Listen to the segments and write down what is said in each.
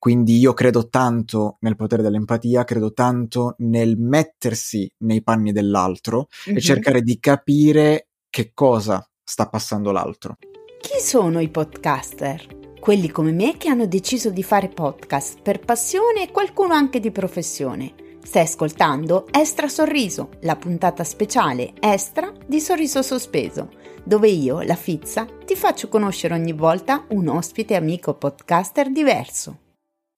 Quindi io credo tanto nel potere dell'empatia, credo tanto nel mettersi nei panni dell'altro mm-hmm. e cercare di capire che cosa sta passando l'altro. Chi sono i podcaster? Quelli come me che hanno deciso di fare podcast per passione e qualcuno anche di professione. Stai ascoltando Estra Sorriso, la puntata speciale Estra di Sorriso Sospeso, dove io, la Fizza, ti faccio conoscere ogni volta un ospite amico podcaster diverso.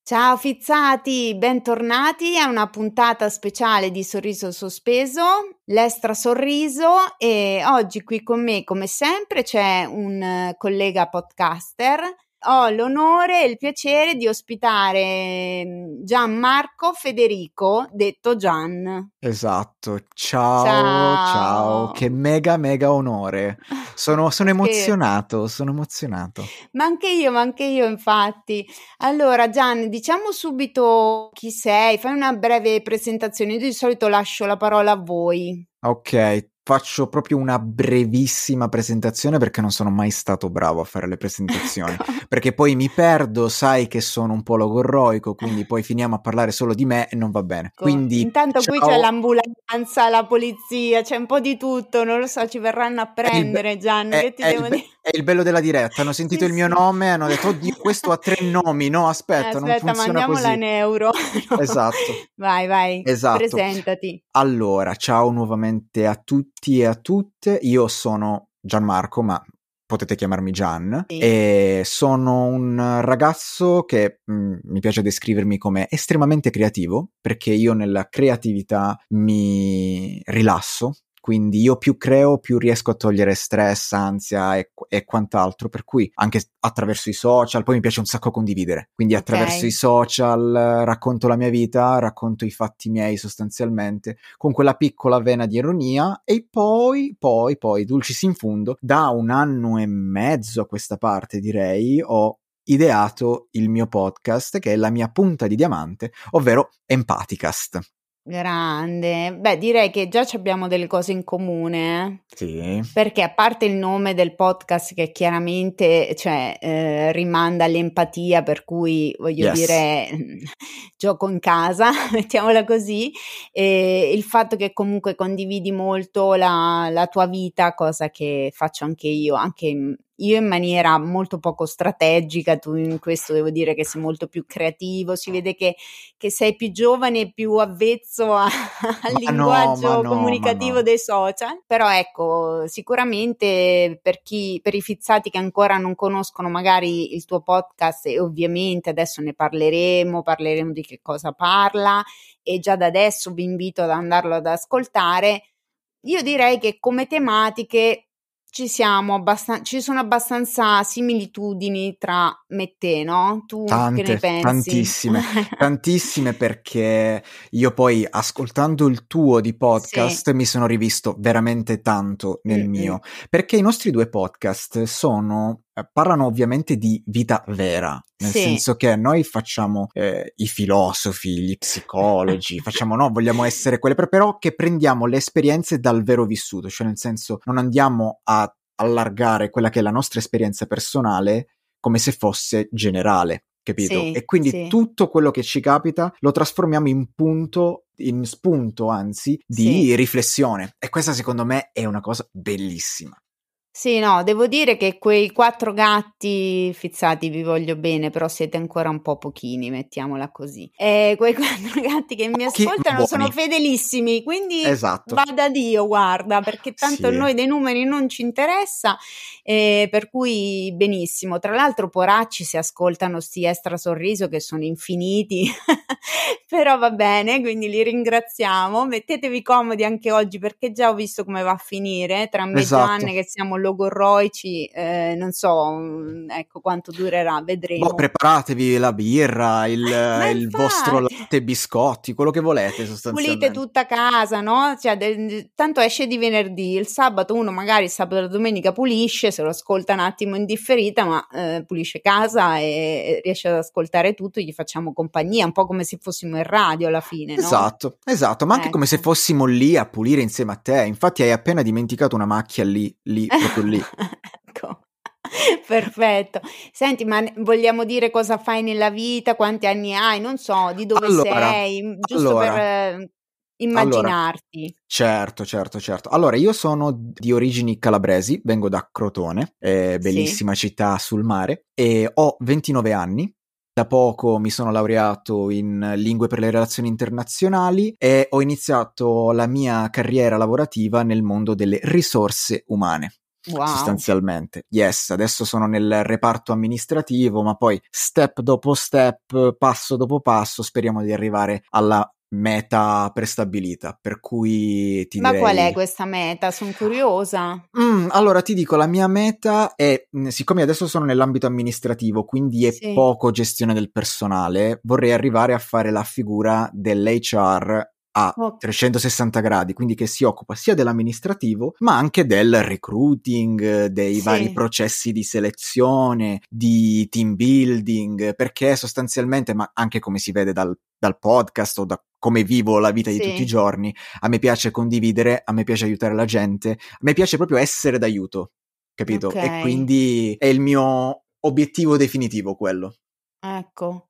Ciao fizzati, bentornati a una puntata speciale di Sorriso Sospeso, l'Estra Sorriso e oggi qui con me come sempre c'è un collega podcaster ho l'onore e il piacere di ospitare mm, Gianmarco Federico, detto Gian. Esatto, ciao, ciao, ciao. che mega mega onore. Sono, sono emozionato, sono emozionato. Ma anche io, ma anche io infatti. Allora Gian, diciamo subito chi sei, fai una breve presentazione, io di solito lascio la parola a voi. Ok, faccio proprio una brevissima presentazione perché non sono mai stato bravo a fare le presentazioni. Ecco. Perché poi mi perdo, sai che sono un po' logorroico, quindi poi finiamo a parlare solo di me e non va bene. Ecco. Quindi, Intanto ciao. qui c'è l'ambulanza, la polizia, c'è un po' di tutto, non lo so, ci verranno a prendere, Gianni. È, è, il, be- è, il bello della diretta, hanno sentito sì, il mio sì. nome hanno detto, oddio, questo ha tre nomi, no, aspetta, eh, non funziona così. Aspetta, mandiamola in euro. no. Esatto. Vai, vai, esatto. presentati. Allora, ciao nuovamente a tutti e a tutte. Io sono Gianmarco, ma potete chiamarmi Gian, sì. e sono un ragazzo che mh, mm, mi piace descrivermi come estremamente creativo, perché io nella creatività mi rilasso, quindi io più creo, più riesco a togliere stress, ansia e, e, quant'altro. Per cui anche attraverso i social, poi mi piace un sacco condividere. Quindi attraverso okay. i social racconto la mia vita, racconto i fatti miei sostanzialmente, con quella piccola vena di ironia. E poi, poi, poi, dulcis in fundo, da un anno e mezzo a questa parte, direi, ho ideato il mio podcast che è la mia punta di diamante, ovvero Empaticast. Grande. Beh, direi che già abbiamo delle cose in comune. Eh? Sì. Perché a parte il nome del podcast che chiaramente cioè, eh, rimanda all'empatia, per cui voglio yes. dire gioco in casa, mettiamola così, e il fatto che comunque condividi molto la, la tua vita, cosa che faccio anche io, anche io in maniera molto poco strategica, tu in questo devo dire che sei molto più creativo, si vede che, che sei più giovane e più avvezzo a, al linguaggio no, comunicativo no. dei social, però ecco, sicuramente per chi, per i fizzati che ancora non conoscono magari il tuo podcast e ovviamente adesso ne parleremo, parleremo di che cosa parla e già da adesso vi invito ad andarlo ad ascoltare. Io direi che come tematiche ci siamo abbastanza, ci sono abbastanza similitudini tra me e te, no? Tu Tante, che ne pensi? Tantissime, tantissime perché io poi ascoltando il tuo di podcast sì. mi sono rivisto veramente tanto nel mm-hmm. mio, perché i nostri due podcast sono parlano ovviamente di vita vera, nel sì. senso che noi facciamo eh, i filosofi, gli psicologi, facciamo no, vogliamo essere quelle, però che prendiamo le esperienze dal vero vissuto, cioè nel senso non andiamo a allargare quella che è la nostra esperienza personale come se fosse generale, capito? Sì, e quindi sì. tutto quello che ci capita lo trasformiamo in punto, in spunto anzi, di sì. riflessione. E questa secondo me è una cosa bellissima. Sì, no, devo dire che quei quattro gatti fizzati vi voglio bene, però siete ancora un po' pochini, mettiamola così. E quei quattro gatti che mi ascoltano buoni. sono fedelissimi, quindi esatto. vada Dio, guarda, perché tanto sì. a noi dei numeri non ci interessa, eh, per cui benissimo. Tra l'altro, poracci si ascoltano sti extra sorriso che sono infiniti, però va bene, quindi li ringraziamo. Mettetevi comodi anche oggi perché già ho visto come va a finire tra me esatto. e Gianne che siamo logorroici, eh, non so, mm, ecco quanto durerà, vedremo. Boh, preparatevi la birra, il, il vostro latte biscotti, quello che volete sostanzialmente. Pulite tutta casa, no? Cioè, de- tanto esce di venerdì, il sabato uno magari il sabato e domenica pulisce, se lo ascolta un attimo in differita, ma eh, pulisce casa e riesce ad ascoltare tutto, gli facciamo compagnia, un po' come se fossimo in radio alla fine, no? Esatto, esatto, ma anche ecco. come se ecco. fossimo lì a pulire insieme a te. Infatti hai appena dimenticato una macchia lì, lì proprio lì. ecco. Perfetto. Senti, ma vogliamo dire cosa fai nella vita, quanti anni hai, non so, di dove Allora, sei, giusto allora, per eh, allora, immaginarti. certo, certo, certo. Allora, io sono di origini calabresi, vengo da Crotone, eh, Sì, bellissima città sul mare, e ho 29 anni. Da poco mi sono laureato in lingue per le relazioni internazionali e ho iniziato la mia carriera lavorativa nel mondo delle risorse umane. Wow. Sostanzialmente, yes, adesso sono nel reparto amministrativo, ma poi step dopo step, passo dopo passo, speriamo di arrivare alla meta prestabilita. Per cui ti Ma qual è direi. questa meta? Sono curiosa. Mm, allora ti dico, la mia meta è, mm, siccome adesso sono nell'ambito amministrativo, quindi è Sì. poco gestione del personale, vorrei arrivare a fare la figura dell'HR a Oh, 360 gradi, quindi che si occupa sia dell'amministrativo, ma anche del recruiting, dei vari sì, processi di selezione, di team building, perché sostanzialmente, ma anche come si vede dal, dal podcast o da come vivo la vita di tutti i giorni, a me piace condividere, a me piace aiutare la gente, a me piace proprio essere d'aiuto, capito? ok, E quindi è il mio obiettivo definitivo quello. ecco.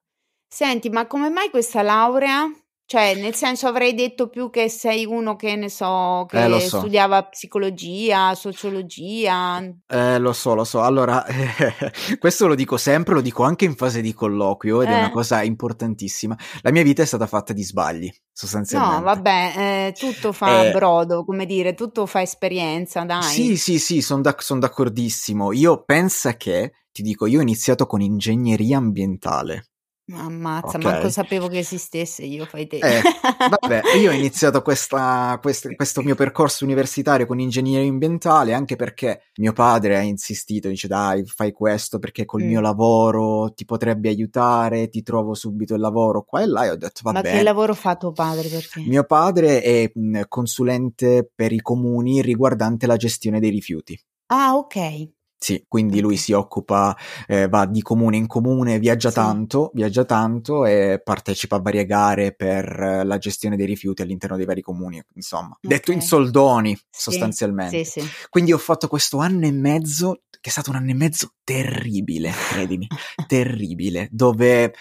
Senti, ma come mai questa laurea? Cioè, nel senso avrei detto più che sei uno che ne so, Eh, che so. studiava psicologia, sociologia. Eh, lo so, lo so. Allora, questo lo dico sempre, lo dico anche in fase di colloquio ed è una Eh, cosa importantissima. La mia vita è stata fatta di sbagli, no, sostanzialmente. vabbè, eh, tutto fa Eh, brodo, come dire, tutto fa esperienza, sì, dai. sì, sì, sono d'accordissimo. Io pensa che, ti dico, io ho iniziato con ingegneria ambientale, Ammazza, manco ok? sapevo che esistesse io, fai te. Eh, vabbè, io ho iniziato questa- quest- questo mio percorso universitario con ingegneria ambientale anche perché mio padre ha insistito, dice dai, fai questo perché col mio Mm. lavoro ti potrebbe aiutare, ti trovo subito il lavoro qua e là e ho detto va Ma che lavoro fa tuo padre? Perché? Mio padre è mh, consulente per i comuni riguardante la gestione dei rifiuti. Ah, ok, Sì, quindi lui si occupa, eh, va di comune in comune, viaggia sì, tanto, viaggia tanto e partecipa a varie gare per eh, la gestione dei rifiuti all'interno dei vari comuni, insomma. Detto in soldoni, sì, sì, sostanzialmente. sì. Quindi ho fatto questo anno e mezzo, che è stato un anno e mezzo terribile, credimi, terribile, dove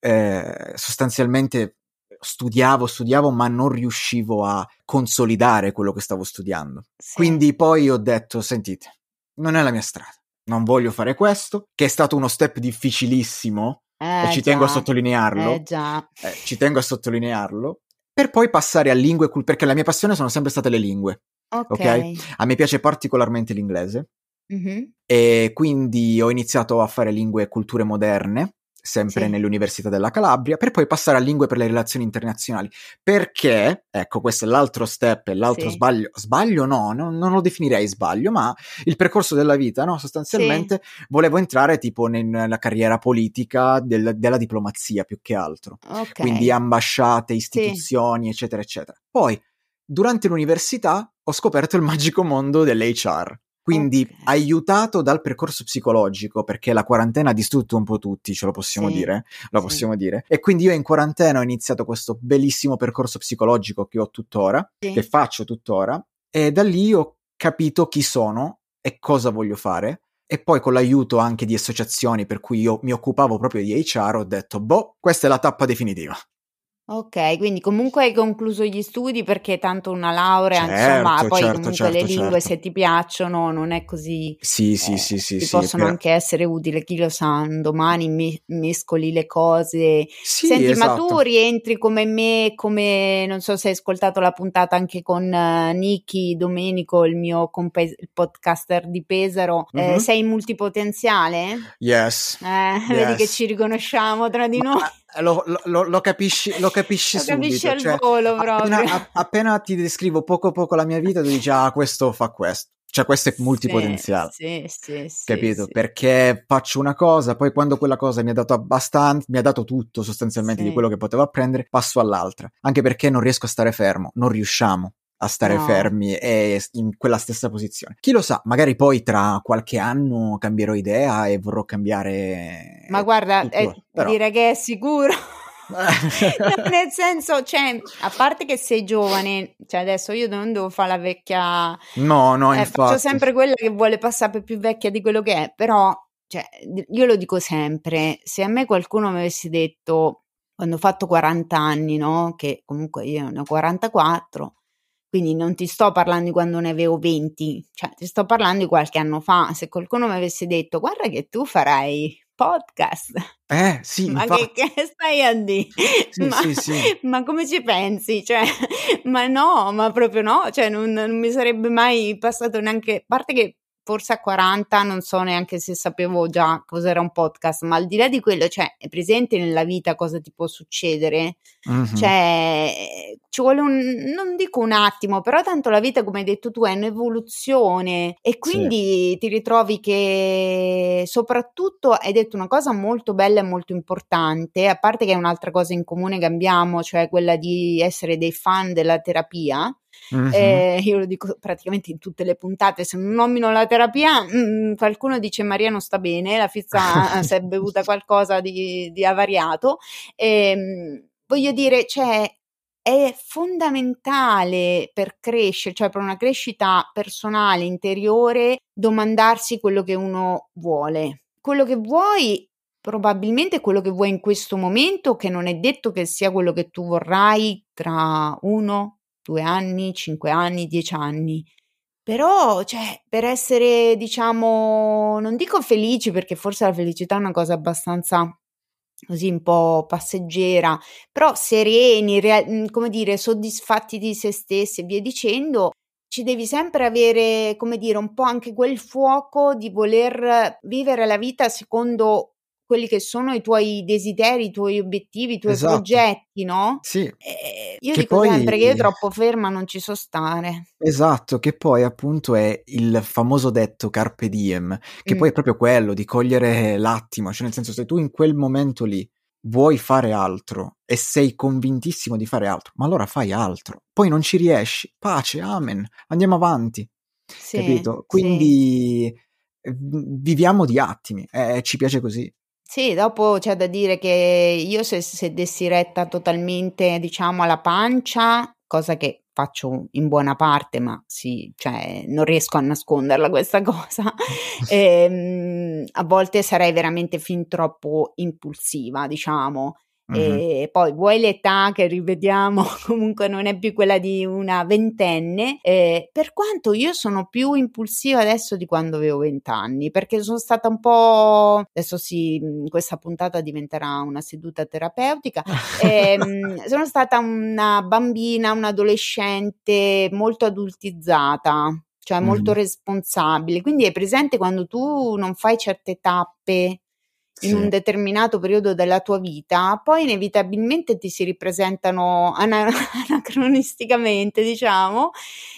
eh, sostanzialmente studiavo, studiavo, ma non riuscivo a consolidare quello che stavo studiando. Sì, Quindi poi ho detto, sentite, non è la mia strada, non voglio fare questo, che è stato uno step difficilissimo, e eh ci tengo a già, eh sottolinearlo, già, eh, ci tengo a sottolinearlo, per poi passare a lingue, perché la mia passione sono sempre state le lingue, ok? ok, A me piace particolarmente l'inglese, mhm, e quindi ho iniziato a fare lingue e culture moderne, sempre sì, nell'Università della Calabria, per poi passare a lingue per le relazioni internazionali. Perché, ecco, questo è l'altro step, l'altro sì, sbaglio, sbaglio no, no, non lo definirei sbaglio, ma il percorso della vita, no? sì, Sostanzialmente volevo entrare tipo nel- nella carriera politica del- della diplomazia più che altro, quindi ok, ambasciate, sì, istituzioni, eccetera, eccetera. Poi, durante l'università, ho scoperto il magico mondo dell'HR. Quindi ok, aiutato dal percorso psicologico, perché la quarantena ha distrutto un po' tutti, ce lo possiamo sì, dire, lo sì, possiamo dire. E quindi io in quarantena ho iniziato questo bellissimo percorso psicologico che ho tuttora, che sì, faccio tuttora, e da lì ho capito chi sono e cosa voglio fare. E poi con l'aiuto anche di associazioni per cui io mi occupavo proprio di HR, ho detto, boh, questa è la tappa definitiva. Ok, quindi comunque hai concluso gli studi perché tanto una laurea, insomma, Certo, poi certo, comunque le certo, lingue certo. se ti piacciono non è così, Sì, sì, eh, sì, sì, ti sì, possono per... anche essere utili, chi lo sa, domani mi- mescoli le cose. Sì, Senti, ma tu esatto. rientri come me, come non so se hai ascoltato la puntata anche con eh, Nicky Domenico, il mio compa- il podcaster di Pesaro, eh, Mhm. sei multipotenziale? Yes, Eh, vedi che yes. ci riconosciamo tra di Ma noi. Lo, lo- lo- capisci, lo capisci Lo capisci subito, al cioè volo appena, a- appena ti descrivo poco poco la mia vita, tu dici, ah, questo fa questo, cioè questo è multipotenziale, sì, sì, sì, capito? Perché faccio una cosa, poi quando quella cosa mi ha dato abbastanza, mi ha dato tutto sostanzialmente di quello che potevo apprendere, passo all'altra, anche perché non riesco a stare fermo, non riusciamo a stare No, fermi e in quella stessa posizione. Chi lo sa, magari poi tra qualche anno cambierò idea e vorrò cambiare ma guarda, eh, però direi che è sicuro. no, nel senso, cioè, a parte che sei giovane, cioè adesso io non devo fare la vecchia... No, no, eh, infatti. Faccio sempre quella che vuole passare per più vecchia di quello che è, però, cioè, io lo dico sempre, se a me qualcuno mi avesse detto, quando ho fatto 40 anni, no? Che comunque io ne ho 44, quindi non ti sto parlando di quando ne avevo 20, cioè ti sto parlando di qualche anno fa. Se qualcuno mi avesse detto guarda che tu farai podcast. Eh, sì, ma che, che, stai a dire? Sì, ma, sì, sì. ma, come ci pensi? Cioè, ma no, ma proprio no, cioè non, non mi sarebbe mai passato neanche, a parte che forse a 40 non so neanche se sapevo già cos'era un podcast, ma al di là di quello, cioè, è presente nella vita cosa ti può succedere? Mm-hmm. Cioè, ci vuole un, non dico un attimo, però tanto la vita, come hai detto tu, è un'evoluzione e quindi sì. ti ritrovi che soprattutto hai detto una cosa molto bella e molto importante, a parte che è un'altra cosa in comune che abbiamo, cioè quella di essere dei fan della terapia Mm-hmm. Eh, io lo dico praticamente in tutte le puntate, se non nomino la terapia, mh, mm, qualcuno dice Maria non sta bene, la fizza si è bevuta qualcosa di, di avariato. Eh, voglio dire, cioè, è fondamentale per crescere, cioè per una crescita personale, interiore, domandarsi quello che uno vuole. Quello che vuoi probabilmente quello che vuoi in questo momento, che non è detto che sia quello che tu vorrai tra uno, due anni, cinque anni, dieci anni. Però, cioè, per essere, diciamo, non dico felici, perché forse la felicità è una cosa abbastanza così un po' passeggera, però sereni, rea- mm, come dire, soddisfatti di se stessi e via dicendo, ci devi sempre avere, come dire, un po' anche quel fuoco di voler vivere la vita secondo quelli che sono i tuoi desideri, i tuoi obiettivi, i tuoi esatto. progetti, no? Sì. Eh, io che dico poi... sempre che io troppo ferma non ci so stare. Esatto, che poi appunto è il famoso detto carpe diem, che mm. poi è proprio quello di cogliere l'attimo, cioè nel senso se tu in quel momento lì vuoi fare altro e sei convintissimo di fare altro, ma allora fai altro. Poi non ci riesci, pace, amen, andiamo avanti. Sì, capito? Quindi sì. viviamo di attimi, eh, ci piace così. Sì, dopo c'è da dire che io se, se dessi retta totalmente, diciamo, alla pancia, cosa che faccio in buona parte, ma sì, cioè, non riesco a nasconderla questa cosa, ehm, a volte sarei veramente fin troppo impulsiva, diciamo. E poi vuoi l'età che rivediamo, comunque non è più quella di una ventenne, eh, per quanto io sono più impulsiva adesso di quando avevo vent'anni, perché sono stata un po', adesso sì, questa puntata diventerà una seduta terapeutica, eh, sono stata una bambina, un'adolescente molto adultizzata, cioè molto mm-hmm. responsabile, quindi è presente quando tu non fai certe tappe in un determinato periodo della tua vita, poi inevitabilmente ti si ripresentano ana- anacronisticamente, diciamo,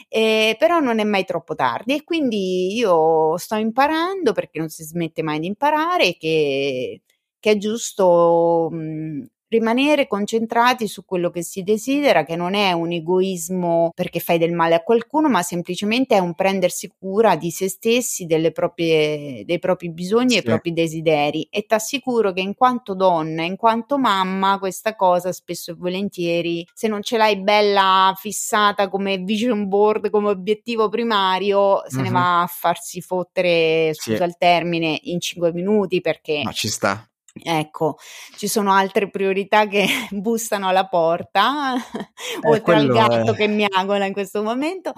eh, però non è mai troppo tardi. E quindi io sto imparando perché non si smette mai di imparare che, che è giusto mh, rimanere concentrati su quello che si desidera, che non è un egoismo perché fai del male a qualcuno, ma semplicemente è un prendersi cura di se stessi, proprie, dei propri bisogni sì. e propri desideri. E ti assicuro che in quanto donna, in quanto mamma, questa cosa spesso e volentieri, se non ce l'hai bella fissata come vision board, come obiettivo primario, se mm-hmm. ne va a farsi fottere, scusa sì. il termine, in cinque minuti perché... Ma ci sta. Ecco, ci sono altre priorità che bussano alla porta, eh, oltre al gatto è... che miagola in questo momento.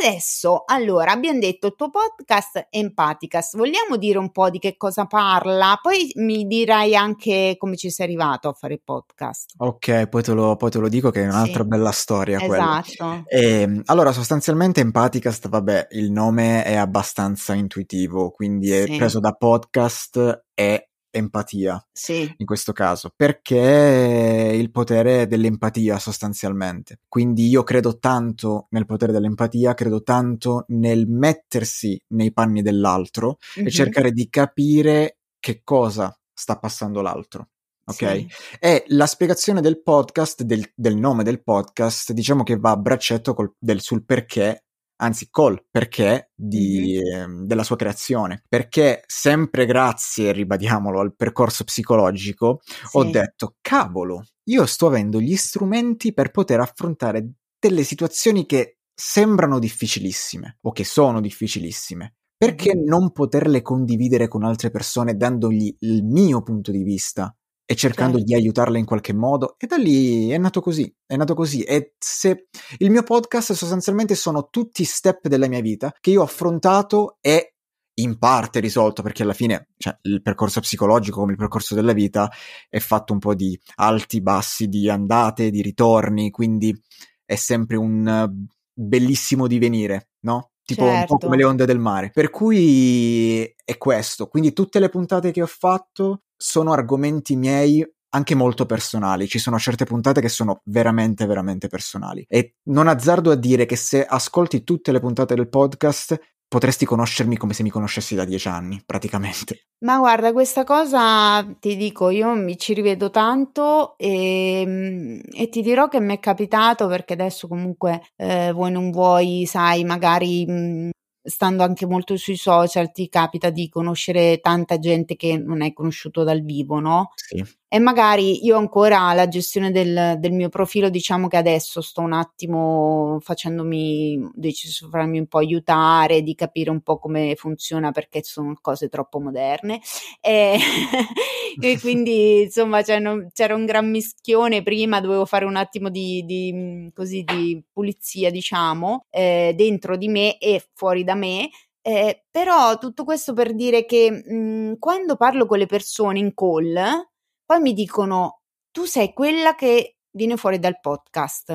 Adesso, allora, abbiamo detto il tuo podcast Empaticast, vogliamo dire un po' di che cosa parla? Poi mi dirai anche come ci sei arrivato a fare il podcast. Ok, poi te lo, poi te lo dico che è un'altra sì. bella storia. Esatto. E, ehm, allora, sostanzialmente Empaticast, vabbè, il nome è abbastanza intuitivo, quindi è sì. preso da podcast e empatia sì. in questo caso, perché il potere dell'empatia sostanzialmente. Quindi io credo tanto nel potere dell'empatia, credo tanto nel mettersi nei panni dell'altro mm-hmm. e cercare di capire che cosa sta passando l'altro. Ok? Sì. E la spiegazione del podcast, del, del, nome del podcast, diciamo che va a braccetto col, del, sul perché anzi col perché di, mm-hmm. eh, della sua creazione. Perché sempre grazie, ribadiamolo, al percorso psicologico, sì. ho detto, cavolo, io sto avendo gli strumenti per poter affrontare delle situazioni che sembrano difficilissime o che sono difficilissime. Perché mm-hmm. non poterle condividere con altre persone dandogli il mio punto di vista e cercando certo. di aiutarle in qualche modo? E da lì è nato così, è nato così. E se il mio podcast sostanzialmente sono tutti i step della mia vita che io ho affrontato e in parte risolto perché alla fine cioè, il percorso psicologico come il percorso della vita è fatto un po' di alti, bassi, di andate, di ritorni, quindi è sempre un bellissimo divenire, no? Tipo certo. un po' come certo. le onde del mare. Per cui è questo. Quindi tutte le puntate che ho fatto sono argomenti miei anche molto personali. Ci sono certe puntate che sono veramente, veramente personali. E non azzardo a dire che se ascolti tutte le puntate del podcast potresti conoscermi come se mi conoscessi da dieci anni, praticamente. Ma guarda, questa cosa ti dico, io mi ci rivedo tanto e, ehm, e ti dirò che mi è capitato perché adesso comunque eh, vuoi non vuoi, sai, magari mh, stando anche molto sui social, ti capita di conoscere tanta gente che non hai conosciuto dal vivo, no? Sì. E magari io ancora la gestione del, del mio profilo, diciamo che adesso sto un attimo facendomi, deciso farmi un po' aiutare, di capire un po' come funziona perché sono cose troppo moderne. E, e quindi insomma c'era, c'era, un gran mischione prima, dovevo fare un attimo di, di, così, di pulizia, diciamo, eh, dentro di me e fuori da me. Eh, però tutto questo per dire che mh, quando parlo con le persone in call, poi mi dicono, tu sei quella che viene fuori dal podcast.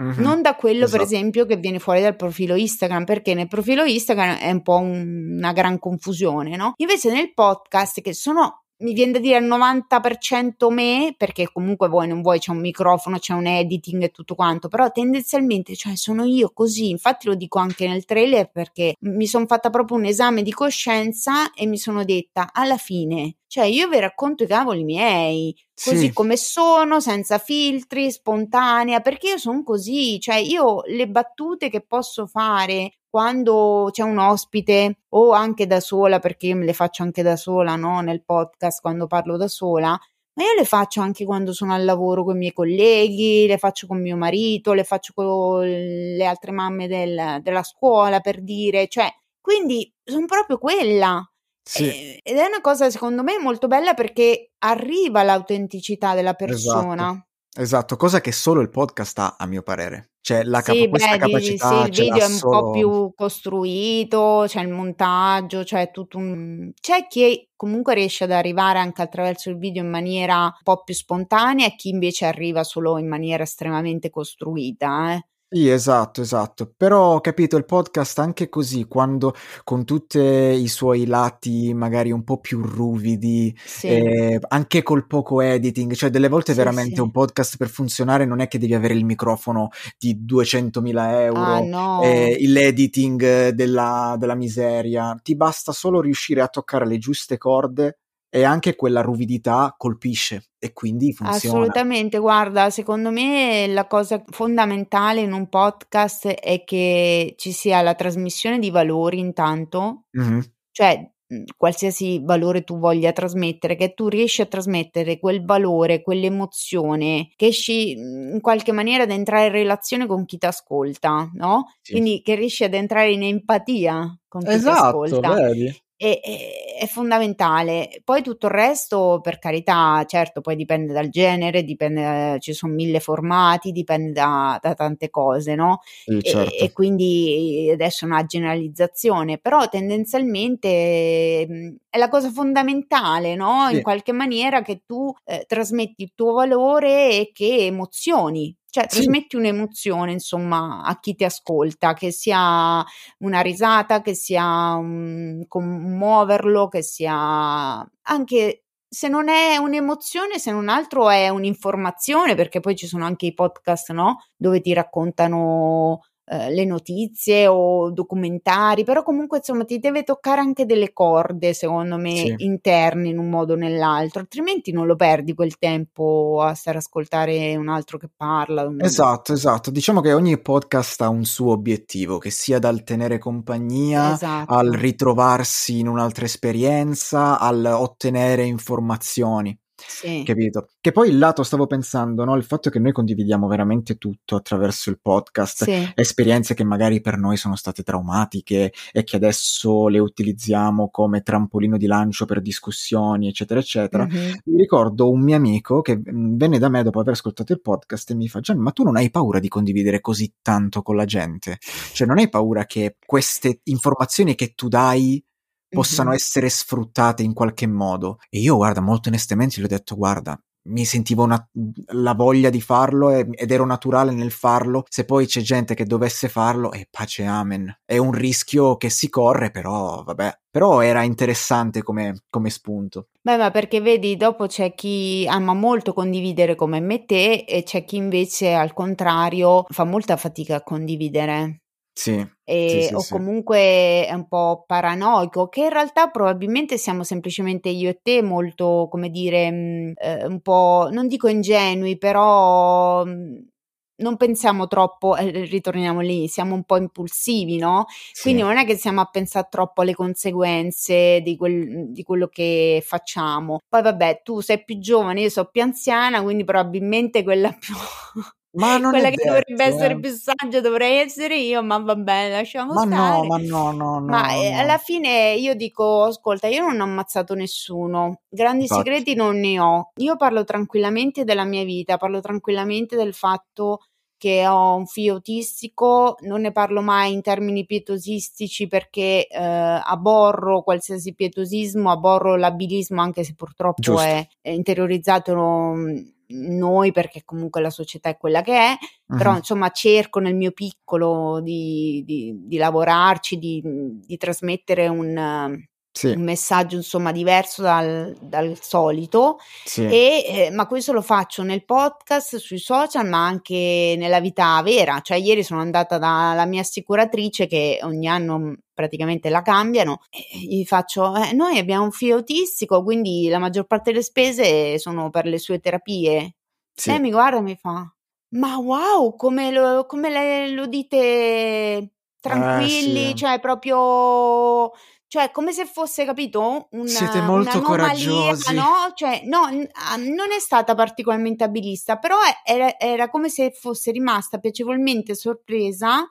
Mm-hmm. Non da quello, esatto. per esempio, che viene fuori dal profilo Instagram, perché nel profilo Instagram è un po' un, una gran confusione, no? Invece nel podcast, che sono mi viene da dire al 90% me, perché comunque vuoi non vuoi, c'è un microfono, c'è un editing e tutto quanto, però tendenzialmente, cioè sono io così, infatti lo dico anche nel trailer perché mi sono fatta proprio un esame di coscienza e mi sono detta, alla fine, cioè io vi racconto i cavoli miei, così sì. come sono, senza filtri, spontanea, perché io sono così, cioè io le battute che posso fare quando c'è un ospite o anche da sola, perché io me le faccio anche da sola, no? Nel podcast quando parlo da sola, ma io le faccio anche quando sono al lavoro con i miei colleghi, le faccio con mio marito, le faccio con le altre mamme del, della scuola per dire, cioè, quindi sono proprio quella. Sì. Eh, ed è una cosa secondo me molto bella perché arriva l'autenticità della esatto. persona. Esatto. Esatto, cosa che solo il podcast ha, a mio parere. Cioè, la cap- sì, beh, capacità sì, il video è un solo... po' più costruito, c'è il montaggio, c'è tutto un... C'è chi comunque riesce ad arrivare anche attraverso il video in maniera un po' più spontanea e chi invece arriva solo in maniera estremamente costruita, eh. Sì, esatto, esatto. Però ho capito il podcast anche così, quando con tutti i suoi lati magari un po' più ruvidi, sì. eh, anche col poco editing, cioè delle volte sì, veramente sì. un podcast per funzionare non è che devi avere il microfono di 200.000 euro, ah, no. eh, l'editing della, della miseria, ti basta solo riuscire a toccare le giuste corde e anche quella ruvidità colpisce e quindi funziona. Assolutamente, guarda, secondo me la cosa fondamentale in un podcast è che ci sia la trasmissione di valori intanto, mm-hmm. cioè qualsiasi valore tu voglia trasmettere, che tu riesci a trasmettere quel valore, quell'emozione, che esci in qualche maniera ad entrare in relazione con chi ti ascolta, no? Sì. Quindi che riesci ad entrare in empatia con chi esatto, ti ascolta. Vedi? È, è, fondamentale. Poi tutto il resto, per carità, certo, poi dipende dal genere, dipende, ci sono mille formati, dipende da, da tante cose, no? Sì, certo. e, e, quindi adesso è una generalizzazione, però tendenzialmente mh, è la cosa fondamentale, no? Sì. In qualche maniera che tu eh, trasmetti il tuo valore e che emozioni cioè, sì. trasmetti un'emozione, insomma, a chi ti ascolta, che sia una risata, che sia un commuoverlo, che sia anche se non è un'emozione, se non altro è un'informazione, perché poi ci sono anche i podcast, no? Dove ti raccontano eh, le notizie o documentari, però comunque insomma ti deve toccare anche delle corde, secondo me, sì. interne in un modo o nell'altro, altrimenti non lo perdi quel tempo a stare a ascoltare un altro che parla. Esatto, esatto. Diciamo che ogni podcast ha un suo obiettivo, che sia dal tenere compagnia, esatto. al ritrovarsi in un'altra esperienza, al ottenere informazioni. Sì. Capito? Che poi il lato stavo pensando, no? Il fatto che noi condividiamo veramente tutto attraverso il podcast, sì. esperienze che magari per noi sono state traumatiche e che adesso le utilizziamo come trampolino di lancio per discussioni, eccetera, eccetera. Mm-hmm. Mi ricordo un mio amico che mm, venne da me dopo aver ascoltato il podcast e mi fa: Gian, ma tu non hai paura di condividere così tanto con la gente? Cioè, non hai paura che queste informazioni che tu dai possano mm-hmm. essere sfruttate in qualche modo. E io, guarda, molto onestamente gli ho detto, guarda, mi sentivo una, la voglia di farlo e, ed ero naturale nel farlo. Se poi c'è gente che dovesse farlo, e eh, pace amen. È un rischio che si corre, però vabbè. Però era interessante come, come spunto. Beh, ma perché vedi, dopo c'è chi ama molto condividere come me te e c'è chi invece al contrario fa molta fatica a condividere. Sì, e, sì, o sì. comunque è un po' paranoico, che in realtà probabilmente siamo semplicemente io e te molto, come dire, mh, mm, eh, un po', non dico ingenui, però mh, mm, non pensiamo troppo, eh, ritorniamo lì, siamo un po' impulsivi, no? Quindi non è che siamo a pensare troppo alle conseguenze di, quel, di quello che facciamo. Poi vabbè, tu sei più giovane, io sono più anziana, quindi probabilmente quella più... Ma non Quella che detto, dovrebbe essere eh. più saggia dovrei essere io, ma va bene, lasciamo Ma no, stare. ma no, no, no, Ma no. alla fine io dico, ascolta, io non ho ammazzato nessuno, grandi Infatti. segreti non ne ho. Io parlo tranquillamente della mia vita, parlo tranquillamente del fatto che ho un figlio autistico, non ne parlo mai in termini pietosistici perché eh, aborro qualsiasi pietosismo, aborro l'abilismo anche se purtroppo è, è interiorizzato noi perché comunque la società è quella che è, uh-huh. però insomma cerco nel mio piccolo di, di, di lavorarci, di, di, trasmettere un, sì. un, messaggio insomma diverso dal, dal solito, sì. e, eh, ma questo lo faccio nel podcast, sui social, ma anche nella vita vera, cioè ieri sono andata dalla mia assicuratrice che ogni anno praticamente la cambiano e gli faccio eh, noi abbiamo un figlio autistico quindi la maggior parte delle spese sono per le sue terapie sì. lei mi guarda e mi fa ma wow come lo, come le, lo dite tranquilli eh, sì. cioè proprio cioè come se fosse capito una, siete molto coraggiosi no cioè no non è stata particolarmente abilista però era, era come se fosse rimasta piacevolmente sorpresa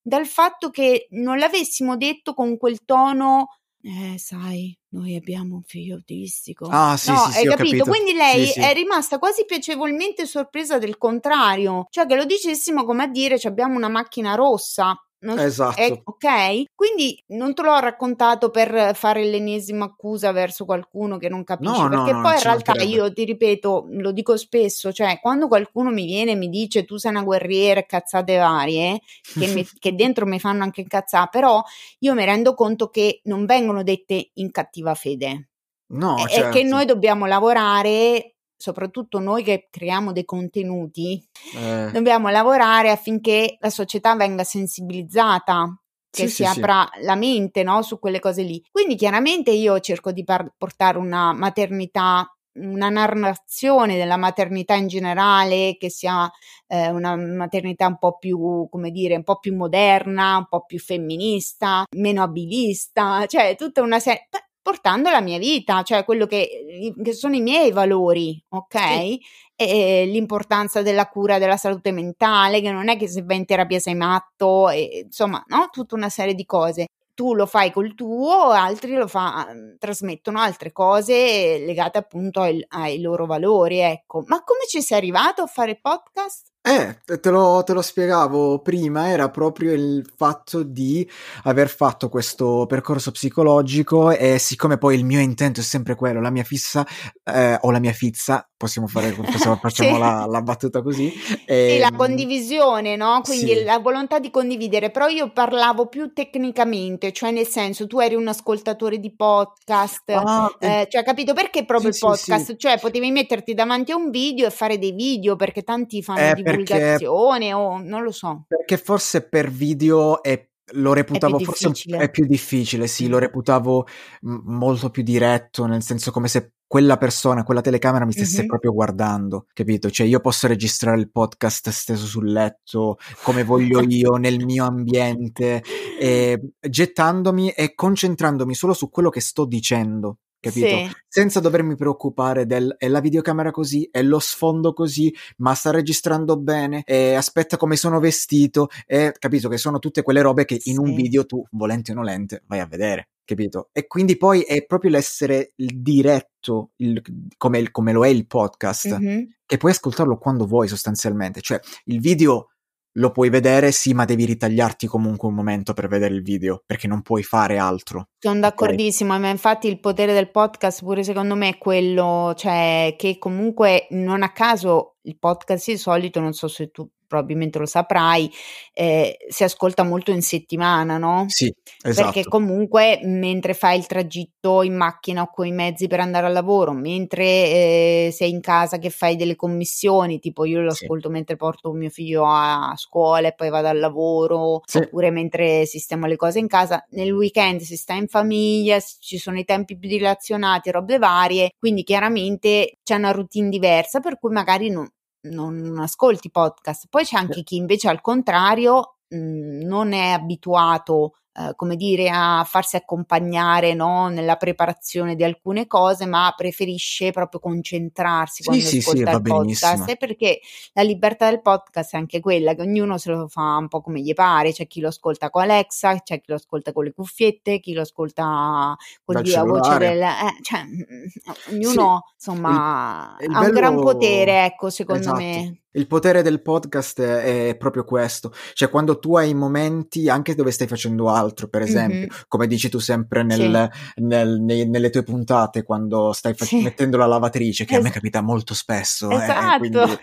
dal fatto che non l'avessimo detto con quel tono eh, sai, noi abbiamo un figlio autistico. Ah, sì, no, sì, sì, hai capito? capito? Quindi lei sì, sì. è rimasta quasi piacevolmente sorpresa del contrario, cioè che lo dicessimo come a dire abbiamo una macchina rossa. Non, esatto. È, ok? Quindi non te l'ho raccontato per fare l'ennesima accusa verso qualcuno che non capisce, no, perché no, poi in realtà io ti ripeto, lo dico spesso, cioè quando qualcuno mi viene e mi dice tu sei una guerriera e cazzate varie, che, mi, che dentro mi fanno anche incazzare, però io mi rendo conto che non vengono dette in cattiva fede. No, e certo. che noi dobbiamo lavorare soprattutto noi che creiamo dei contenuti, eh. dobbiamo lavorare affinché la società venga sensibilizzata, che sì, si sì, apra sì. la mente no, su quelle cose lì. Quindi chiaramente io cerco di par- portare una maternità una narrazione della maternità in generale che sia eh, una maternità un po' più, come dire, un po' più moderna, un po' più femminista, meno abilista, cioè tutta una serie portando la mia vita, cioè quello che, che sono i miei valori, ok? Sì. E l'importanza della cura della salute mentale, che non è che se vai in terapia sei matto, e, insomma, no? Tutta una serie di cose. Tu lo fai col tuo, altri lo fa, trasmettono altre cose legate appunto ai, ai loro valori, ecco. Ma come ci sei arrivato a fare podcast? Eh, te lo, te lo, spiegavo prima, era proprio il fatto di aver fatto questo percorso psicologico e siccome poi il mio intento è sempre quello, la mia fissa eh, o la mia fizza, possiamo fare, possiamo, facciamo sì. la, la, battuta così. E, sì, la condivisione, no? Quindi sì. la volontà di condividere, però io parlavo più tecnicamente, cioè nel senso tu eri un ascoltatore di podcast, ah, eh, cioè capito perché proprio il podcast? Cioè potevi metterti davanti a un video e fare dei video perché tanti fanno eh, divulgazione divulgazione o non lo so. Perché forse per video è lo reputavo è forse è più difficile, sì, lo reputavo molto più diretto, nel senso come se quella persona, quella telecamera mi stesse mm-hmm. proprio guardando, capito? Cioè io posso registrare il podcast steso sul letto, come voglio io, nel mio ambiente, e gettandomi e concentrandomi solo su quello che sto dicendo capito? Sì. Senza dovermi preoccupare del è la videocamera così, è lo sfondo così, ma sta registrando bene, e aspetta come sono vestito, e capito che sono tutte quelle robe che in un video tu, volente o nolente, vai a vedere. Capito? E quindi poi è proprio l'essere il diretto, il, come, come, lo è il podcast, mm-hmm. che puoi ascoltarlo quando vuoi sostanzialmente. Cioè, il video lo puoi vedere, sì, ma devi ritagliarti comunque un momento per vedere il video, perché non puoi fare altro. Sono d'accordissimo, okay. ma infatti il potere del podcast pure secondo me è quello, cioè che comunque non a caso il podcast di solito, non so se tu probabilmente lo saprai, eh, si ascolta molto in settimana, no? Sì, esatto. Perché comunque mentre fai il tragitto in macchina o con i mezzi per andare al lavoro, mentre eh, sei in casa che fai delle commissioni, tipo io lo ascolto sì. mentre porto mio figlio a scuola e poi vado al lavoro, sì. oppure mentre sistemo le cose in casa, nel weekend si sta in famiglia, ci sono i tempi più dilazionati, robe varie, quindi chiaramente c'è una routine diversa per cui magari non, non ascolti podcast. Poi c'è anche chi invece al contrario mh, mhmm, non è abituato eh, come dire, a farsi accompagnare no, nella preparazione di alcune cose, ma preferisce proprio concentrarsi quando sì, ascolta sì, il podcast. Perché la libertà del podcast è anche quella che ognuno se lo fa un po' come gli pare. C'è chi lo ascolta con Alexa, c'è chi lo ascolta con le cuffiette, chi lo ascolta con la voce del. Eh, cioè, mm, ognuno sì, insomma il, il ha bello... un gran potere, ecco, secondo esatto. me. Il potere del podcast è proprio questo, cioè quando tu hai momenti anche dove stai facendo altro, per esempio, mm-hmm. come dici tu sempre nel, sì. nel, nei, nelle tue puntate, quando stai fac- sì. mettendo la lavatrice, che es- a me capita molto spesso, esatto. eh, quindi,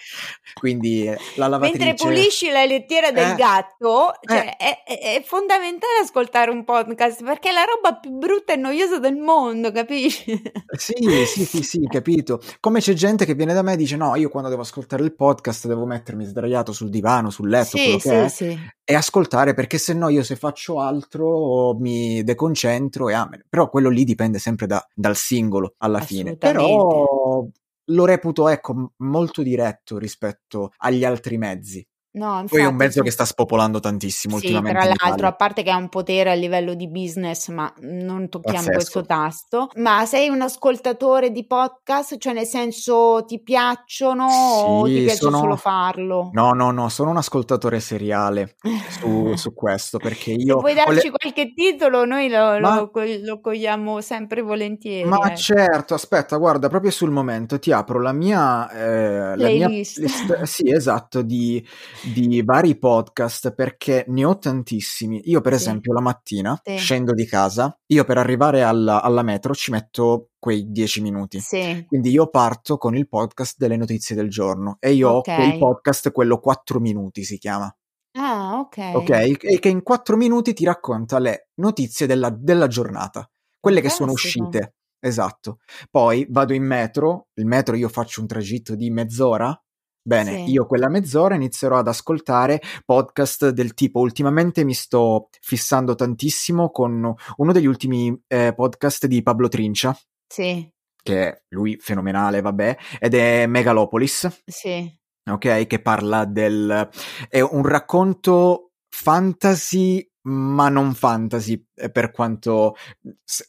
quindi, la lavatrice... Mentre pulisci la lettiera del eh, gatto, cioè, eh. è, è, fondamentale ascoltare un podcast, perché è la roba più brutta e noiosa del mondo, capisci? Sì, sì, sì, sì, capito. Come c'è gente che viene da me e dice, no, io quando devo ascoltare il podcast devo mettermi sdraiato sul divano, sul letto, sì, sì, è, sì. e ascoltare perché se no io se faccio altro mi deconcentro e ah, però quello lì dipende sempre da, dal singolo alla fine. Però lo reputo ecco molto diretto rispetto agli altri mezzi. No, infatti, Poi è un mezzo che sta spopolando tantissimo sì, ultimamente. Tra l'altro, a parte che ha un potere a livello di business, ma non tocchiamo Pazzesco. questo tasto. Ma sei un ascoltatore di podcast? Cioè, nel senso, ti piacciono sì, o ti piace sono... solo farlo? No, no, no, sono un ascoltatore seriale su, su questo perché io. Se vuoi darci le... qualche titolo, noi lo, ma... lo, lo, cogliamo sempre volentieri. Ma eh. certo, aspetta, guarda, proprio sul momento ti apro la mia. Eh, la mia list, sì, esatto, di di vari podcast perché ne ho tantissimi. Io, per sì. esempio, la mattina sì. scendo di casa, io per arrivare alla, alla metro ci metto quei dieci minuti. Sì. Quindi io parto con il podcast delle notizie del giorno e io okay. ho quel podcast, quello 4 minuti si chiama. Ah, ok. Ok, e che in 4 minuti ti racconta le notizie della, della giornata, quelle che sono uscite. Esatto. Poi vado in metro, il metro io faccio un tragitto di mezz'ora, Bene, sì. io quella mezz'ora inizierò ad ascoltare podcast del tipo, ultimamente mi sto fissando tantissimo con uno degli ultimi eh, podcast di Pablo Trincia. Sì. Che è lui fenomenale, vabbè, ed è Megalopolis. Sì. Ok, che parla del... è un racconto fantasy ma non fantasy eh, per quanto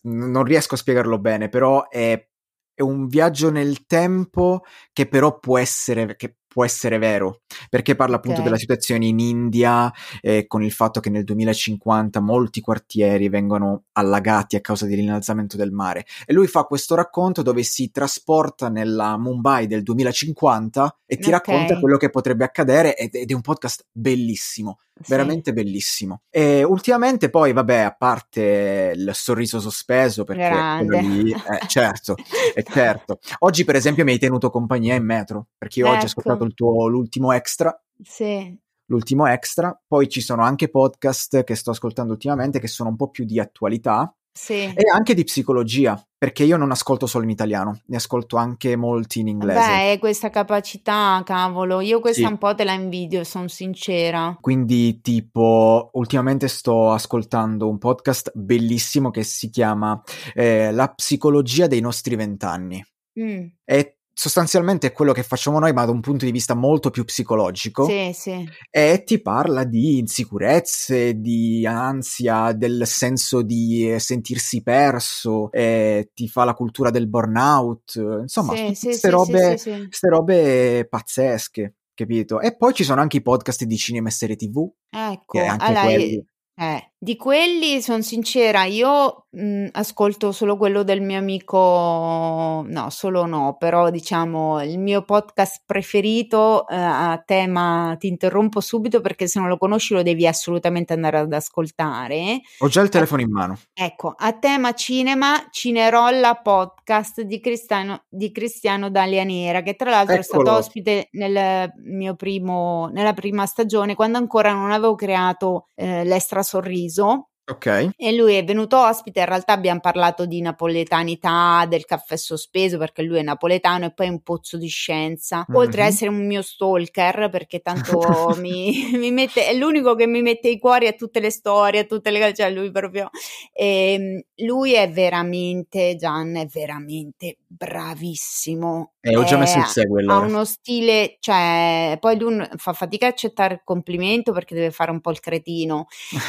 non riesco a spiegarlo bene, però è, è un viaggio nel tempo che però può essere, che può essere vero, perché parla appunto okay. della situazione in India eh, con il fatto che nel 2050 molti quartieri vengono allagati a causa dell'innalzamento del mare. E lui fa questo racconto dove si trasporta nella Mumbai del 2050 e ti okay. racconta quello che potrebbe accadere ed, ed è un podcast bellissimo. Sì. veramente bellissimo. E ultimamente poi, vabbè, a parte il sorriso sospeso, perché lì, eh, certo, è certo. Oggi, per esempio, mi hai tenuto compagnia in metro, perché io ecco. oggi ho ascoltato ecco. il tuo, l'ultimo extra. Sì. L'ultimo extra. Poi ci sono anche podcast che sto ascoltando ultimamente che sono un po' più di attualità. Sì. E anche di psicologia, perché io non ascolto solo in italiano, ne ascolto anche molti in inglese. Beh, questa capacità, cavolo, io questa sì. un po' te la invidio, sono sincera. Quindi, tipo, ultimamente sto ascoltando un podcast bellissimo che si chiama eh, La psicologia dei nostri vent'anni. Mm. È sostanzialmente è quello che facciamo noi, ma da un punto di vista molto più psicologico. Sì, sì. E ti parla di insicurezze, di ansia, del senso di eh, sentirsi perso, ti fa la cultura del burnout, insomma, sì, queste sì, robe, sì, robe pazzesche. Capito? E poi ci sono anche i podcast di cinema e serie TV. Ecco, anche allora, quelli... Eh, di quelli sono sincera, io mh, ascolto solo quello del mio amico, no, solo no, però diciamo il mio podcast preferito eh, a tema, ti interrompo subito perché se non lo conosci lo devi assolutamente andare ad ascoltare. Ho già il telefono in mano. Ecco, a tema cinema, Cinerolla podcast di Cristiano, di Cristiano Dalianera, che tra l'altro Eccolo. è stato ospite nel mio primo, nella prima stagione quando ancora non avevo creato eh, l'estra sorriso. maison Ok. E lui è venuto ospite, in realtà abbiamo parlato di napoletanità, del caffè sospeso perché lui è napoletano e poi è un pozzo di scienza, mm-hmm. oltre a essere un mio stalker perché tanto mi, mi, mette, è l'unico che mi mette i cuori a tutte le storie, a tutte le cioè lui proprio, e, ehm, lui è veramente, Gian è veramente bravissimo. Eh, ho già messo il segue allora. Ha uno stile, cioè, poi lui fa fatica a accettare il complimento perché deve fare un po' il cretino.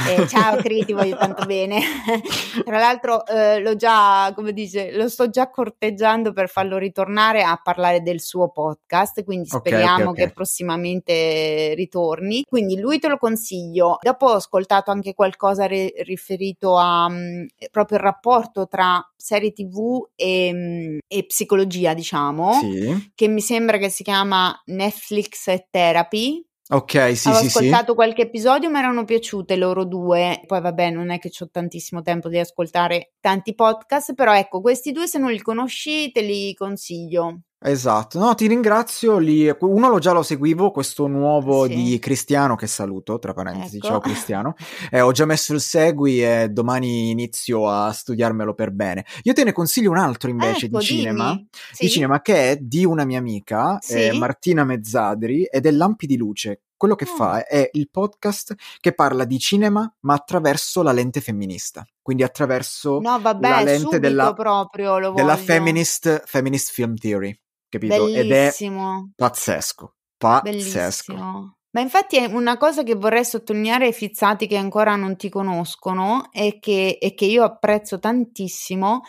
Eh, ciao Criti, voglio tanto bene. Tra l'altro eh, l'ho già, come dice, lo sto già corteggiando per farlo ritornare a parlare del suo podcast, quindi speriamo okay, okay, okay. che prossimamente ritorni. Quindi lui te lo consiglio. Dopo ho ascoltato anche qualcosa re- riferito a um, proprio il rapporto tra serie tv e, um, e psicologia, diciamo, sì. che mi sembra che si chiama Netflix Therapy. Ok, sì, Avevo sì, ascoltato sì. qualche episodio, mi erano piaciute loro due. Poi, vabbè, non è che ho tantissimo tempo di ascoltare tanti podcast, però ecco, questi due, se non li conosci, te li consiglio. Esatto, no, ti ringrazio. Li... Uno lo già lo seguivo, questo nuovo Sì. di Cristiano, che saluto, tra parentesi, Ecco. ciao Cristiano. Eh, ho già messo il segui e domani inizio a studiarmelo per bene. Io te ne consiglio un altro invece Ecco, di cinema, dimmi. di Sì? cinema che è di una mia amica, eh, Sì? Martina Mezzadri, ed è Lampi di Luce. Quello che Ah. fa è il podcast che parla di cinema, ma attraverso la lente femminista. Quindi attraverso No, la vabbè, lente subito della, proprio della feminist, feminist film theory, capito? Ed è Bellissimo. pazzesco, pazzesco. Bellissimo. Ma infatti è una cosa che vorrei sottolineare ai fizzati che ancora non ti conoscono e che, e che io apprezzo tantissimo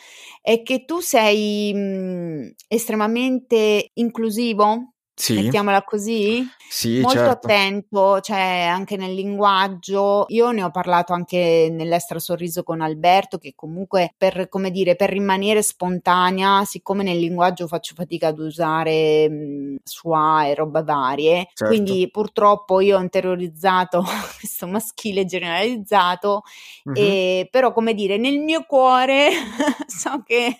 è che tu sei mh, estremamente inclusivo, Sì, mettiamola così, sì, molto certo. attento, cioè anche nel linguaggio. Io ne ho parlato anche nell'Estra Sorriso con Alberto, che comunque per, come dire, per rimanere spontanea, siccome nel linguaggio faccio fatica ad usare mh, sua e roba varie, Certo. quindi purtroppo io ho interiorizzato questo maschile generalizzato, Mhm. e, però come dire, nel mio cuore so che,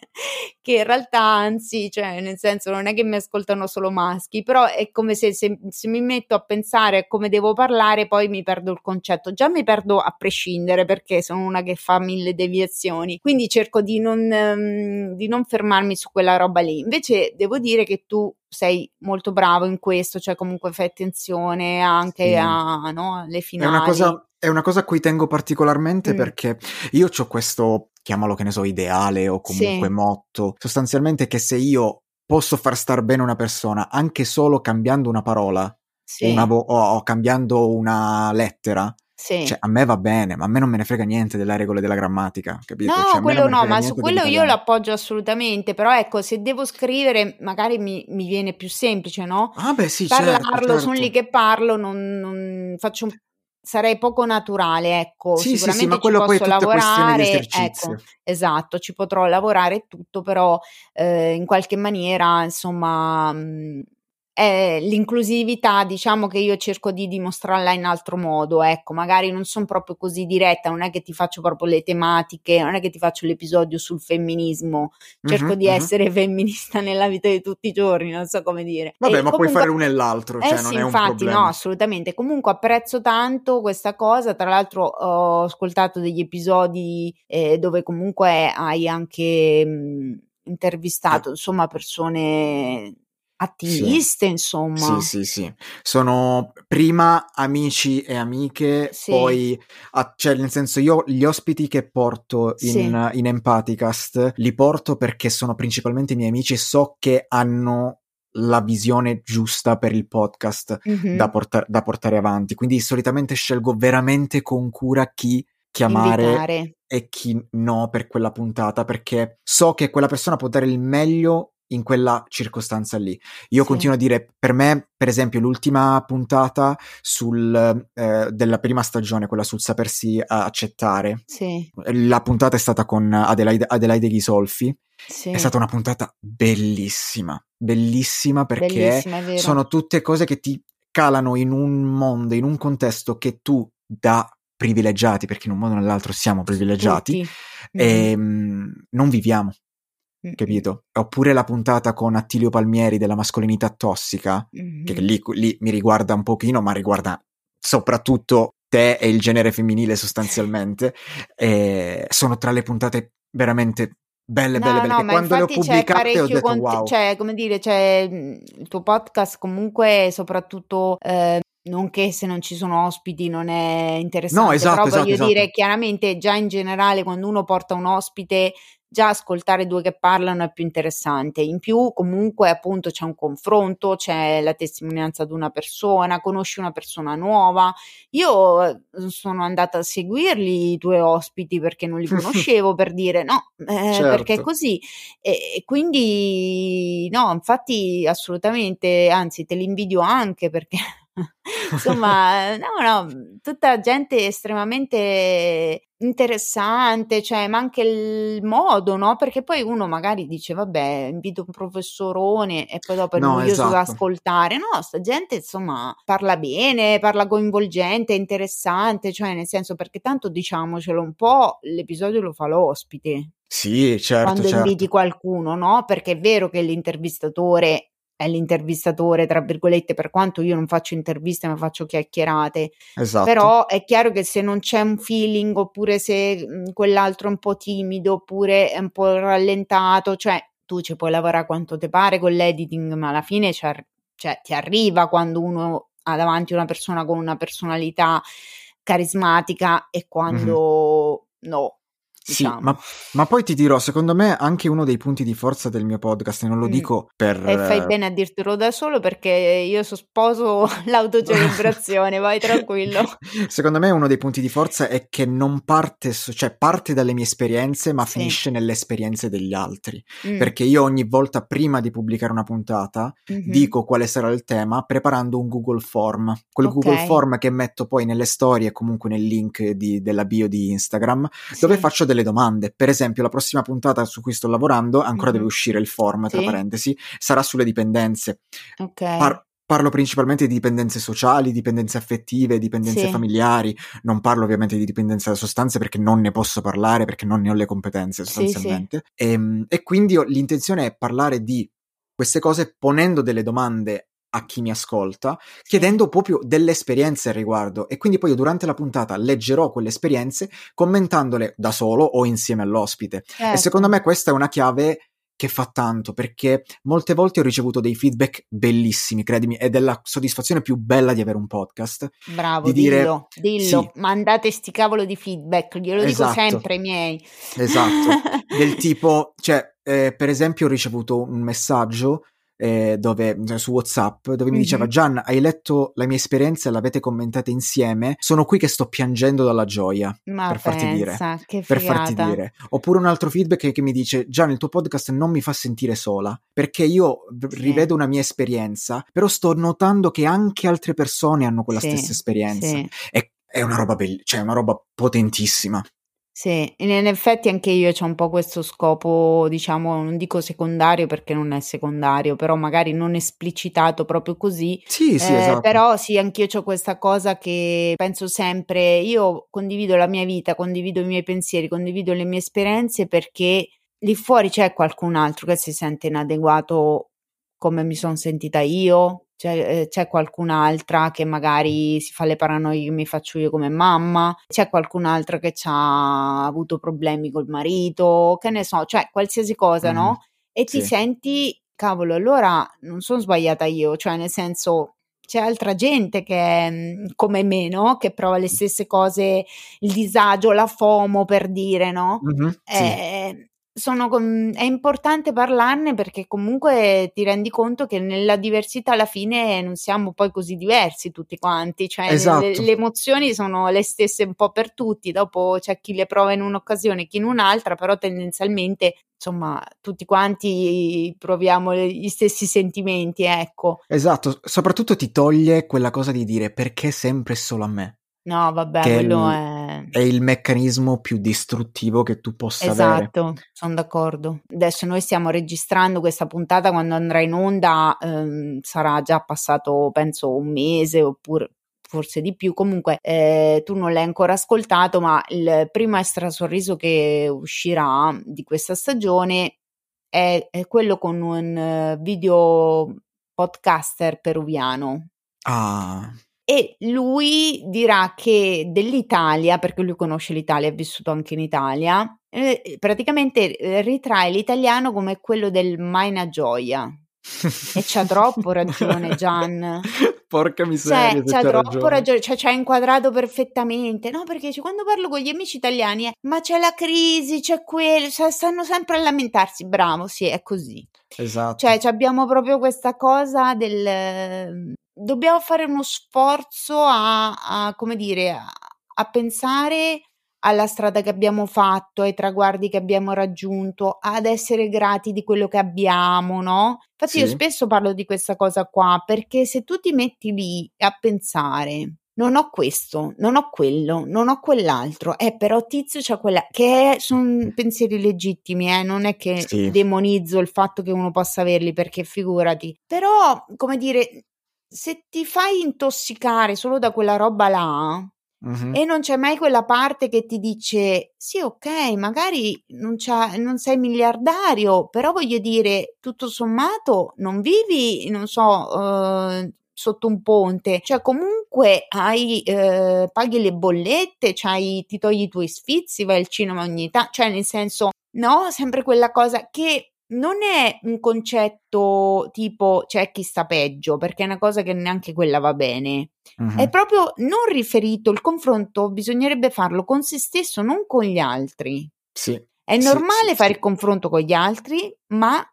che in realtà anzi, cioè nel senso non è che mi ascoltano solo maschi, però è come se, se, se mi metto a pensare a come devo parlare poi mi perdo il concetto, già mi perdo a prescindere perché sono una che fa mille deviazioni, quindi cerco di non, ehm, di non fermarmi su quella roba lì, invece devo dire che tu sei molto bravo in questo, cioè comunque fai attenzione anche Sì. a, no, alle È finali. una cosa, è una cosa a cui tengo particolarmente Mm. perché io ho questo, chiamalo che ne so, ideale o comunque Sì. motto, sostanzialmente che se io posso far star bene una persona anche solo cambiando una parola o, Sì, una vo- o- cambiando una lettera, sì. cioè a me va bene, ma a me non me ne frega niente delle regole della grammatica, capito? No, Cioè, quello no, ma su quello io l'appoggio assolutamente, però ecco, se devo scrivere magari mi, mi viene più semplice, no? Ah beh sì, certo, Parlarlo, sono lì certo. che parlo, non, non faccio un- sarei poco naturale, ecco, Sì, sì, sì, sicuramente ma ci quello poi è posso di lavorare, ecco, esatto, ci potrò lavorare tutto, però eh, in qualche maniera, insomma, mh, eh, l'inclusività, diciamo che io cerco di dimostrarla in altro modo, ecco, magari non sono proprio così diretta, non è che ti faccio proprio le tematiche, non è che ti faccio l'episodio sul femminismo, cerco uh-huh, di uh-huh. essere femminista nella vita di tutti i giorni, non so come dire. Vabbè, e ma comunque, puoi fare l'uno e l'altro, cioè eh non sì, è un infatti, problema. no, assolutamente. Comunque apprezzo tanto questa cosa, tra l'altro ho ascoltato degli episodi eh, dove comunque hai anche mh, intervistato, insomma, persone Attiviste, sì. insomma. Sì, sì, sì. Sono prima amici e amiche, sì. poi, a, cioè, nel senso, io gli ospiti che porto in, sì. in Empathicast li porto perché sono principalmente miei amici e so che hanno la visione giusta per il podcast mm-hmm. da, portar- da portare avanti. Quindi solitamente scelgo veramente con cura chi chiamare Invitare. e chi no per quella puntata perché so che quella persona può dare il meglio in quella circostanza lì. Io sì. continuo a dire, per me, per esempio, l'ultima puntata sul, eh, della prima stagione, quella sul sapersi accettare, sì. la puntata è stata con Adelaide, Adelaide Ghisolfi, sì. è stata una puntata bellissima, bellissima perché bellissima, sono tutte cose che ti calano in un mondo, in un contesto che tu da privilegiati, perché in un modo o nell'altro siamo privilegiati, e, mm. non viviamo capito? Oppure la puntata con Attilio Palmieri della mascolinità tossica, mm-hmm. che lì, lì, mi riguarda un pochino, ma riguarda soprattutto te e il genere femminile sostanzialmente. e sono tra le puntate veramente belle, no, belle, belle. No, che quando le ho pubblicate ho detto cont- wow. Cioè, come dire, cioè, il tuo podcast comunque soprattutto... Eh, non che se non ci sono ospiti non è interessante, no, esatto, però esatto, voglio esatto. dire chiaramente già in generale quando uno porta un ospite già ascoltare due che parlano è più interessante. In più, comunque, appunto, c'è un confronto, c'è la testimonianza di una persona, conosci una persona nuova. Io eh, sono andata a seguirli i tuoi ospiti perché non li conoscevo per dire no, eh, certo. perché è così. E, e, quindi, no, infatti, assolutamente, anzi, te li invidio anche perché. Insomma, no, no, tutta gente estremamente interessante, cioè, ma anche il modo, no? Perché poi uno magari dice, vabbè, invito un professorone e poi dopo è no, noioso esatto. da ascoltare. No, sta gente, insomma, parla bene, parla coinvolgente, interessante, cioè, nel senso, perché tanto diciamocelo un po', l'episodio lo fa l'ospite. Sì, certo. Quando certo. inviti qualcuno, no? Perché è vero che l'intervistatore è l'intervistatore, tra virgolette, per quanto io non faccio interviste ma faccio chiacchierate. Esatto. Però è chiaro che se non c'è un feeling oppure se mh, quell'altro è un po' timido oppure è un po' rallentato, cioè tu ci puoi lavorare quanto ti pare con l'editing, ma alla fine cioè, ti arriva quando uno ha davanti una persona con una personalità carismatica e quando mm-hmm. no. Diciamo. Sì, ma, ma, poi ti dirò, secondo me anche uno dei punti di forza del mio podcast, e non lo mm. dico per... E fai bene a dirtelo da solo perché io so sposo l'autocelebrazione, vai tranquillo. Secondo me uno dei punti di forza è che non parte, cioè parte dalle mie esperienze, ma Sì. finisce nelle esperienze degli altri. Mm. Perché io ogni volta prima di pubblicare una puntata Mhm. dico quale sarà il tema preparando un Google Form. Quel Ok. Google Form che metto poi nelle storie e comunque nel link di- della bio di Instagram, dove Sì. faccio delle domande. Per esempio, la prossima puntata su cui sto lavorando, ancora Mhm. deve uscire il form, tra Sì. parentesi, sarà sulle dipendenze. Ok. Par- Parlo principalmente di dipendenze sociali, dipendenze affettive, dipendenze Sì. familiari. Non parlo ovviamente di dipendenza da sostanze perché non ne posso parlare, perché non ne ho le competenze Sì, sostanzialmente. Ehm, E, quindi l'intenzione è parlare di queste cose ponendo delle domande a chi mi ascolta, chiedendo proprio delle esperienze al riguardo. E quindi poi io durante la puntata leggerò quelle esperienze commentandole da solo o insieme all'ospite. E Certo. secondo me questa è una chiave che fa tanto perché molte volte ho ricevuto dei feedback bellissimi, credimi, ed è la soddisfazione più bella di avere un podcast. Bravo, di dire- dillo, dillo, sì. mandate sti cavolo di feedback, glielo dico Esatto. sempre ai miei. Esatto, del tipo, cioè, eh, per esempio ho ricevuto un messaggio eh, dove, cioè, su WhatsApp dove mi diceva Mhm. Gian, hai letto la mia esperienza e l'avete commentata insieme, sono qui che sto piangendo dalla gioia. Ma per farti dire. pensa, che per farti dire. Oppure un altro feedback che, che mi dice: Gian, il tuo podcast non mi fa sentire sola perché io Sì. rivedo una mia esperienza, però sto notando che anche altre persone hanno quella Sì, stessa esperienza. sì. È, è una roba bella, cioè è una roba potentissima. Sì, in effetti anche io ho un po' questo scopo, diciamo, non dico secondario perché non è secondario, però magari non esplicitato proprio così. Sì, sì, eh, esatto. Però sì, anch'io ho questa cosa che penso sempre, io condivido la mia vita, condivido i miei pensieri, condivido le mie esperienze perché lì fuori c'è qualcun altro che si sente inadeguato come mi sono sentita io, c'è, eh, c'è, qualcun'altra che magari si fa le paranoie che mi faccio io come mamma, c'è qualcun'altra che ha avuto problemi col marito, che ne so, cioè qualsiasi cosa, mm-hmm. no? E ti sì. senti, cavolo, allora non sono sbagliata io, cioè nel senso c'è altra gente che è mm, come me, no? Che prova le stesse cose, il disagio, la FOMO per dire, no? Mm-hmm, sì. eh, sono, è importante parlarne perché comunque ti rendi conto che nella diversità alla fine non siamo poi così diversi tutti quanti, cioè esatto. le, le, emozioni sono le stesse un po' per tutti, dopo c'è chi le prova in un'occasione, chi in un'altra, però tendenzialmente insomma tutti quanti proviamo gli stessi sentimenti, ecco. Esatto, soprattutto ti toglie quella cosa di dire perché sempre solo a me. No, vabbè, quello è... è... il meccanismo più distruttivo che tu possa esatto, avere. Esatto, sono d'accordo. Adesso noi stiamo registrando questa puntata quando andrà in onda, ehm, sarà già passato penso un mese oppure forse di più. Comunque eh, tu non l'hai ancora ascoltato, ma il primo extra sorriso che uscirà di questa stagione è, è quello con un video podcaster peruviano. Ah e lui dirà che dell'Italia, perché lui conosce l'Italia, ha vissuto anche in Italia, eh, praticamente eh, ritrae l'italiano come quello del Maina Gioia. e c'ha troppo ragione Gian. Porca miseria. Cioè, c'ha, troppo ragione, ragione. Cioè, ci ha inquadrato perfettamente. No, perché cioè, quando parlo con gli amici italiani, eh, ma c'è la crisi, c'è quello, cioè, stanno sempre a lamentarsi. Bravo, sì, è così. Esatto. Cioè, abbiamo proprio questa cosa del dobbiamo fare uno sforzo a, a come dire, a, a, pensare alla strada che abbiamo fatto, ai traguardi che abbiamo raggiunto, ad essere grati di quello che abbiamo, no? Infatti sì. io spesso parlo di questa cosa qua, perché se tu ti metti lì a pensare non ho questo, non ho quello, non ho quell'altro, eh, però tizio c'ha quella, che sono pensieri legittimi, eh, non è che sì. demonizzo il fatto che uno possa averli, perché figurati, però, come dire, se ti fai intossicare solo da quella roba là, Uh-huh. E non c'è mai quella parte che ti dice: Sì, ok, magari non, non, sei miliardario, però voglio dire, tutto sommato non vivi, non so, uh, sotto un ponte, cioè comunque hai, uh, paghi le bollette, cioè, ti togli i tuoi sfizi, vai al cinema ogni tanto, cioè nel senso, no, sempre quella cosa che non è un concetto tipo c'è chi sta peggio, perché è una cosa che neanche quella va bene. Uh-huh. È proprio non riferito, il confronto bisognerebbe farlo con se stesso, non con gli altri. Sì. È normale sì, fare sì. il confronto con gli altri, ma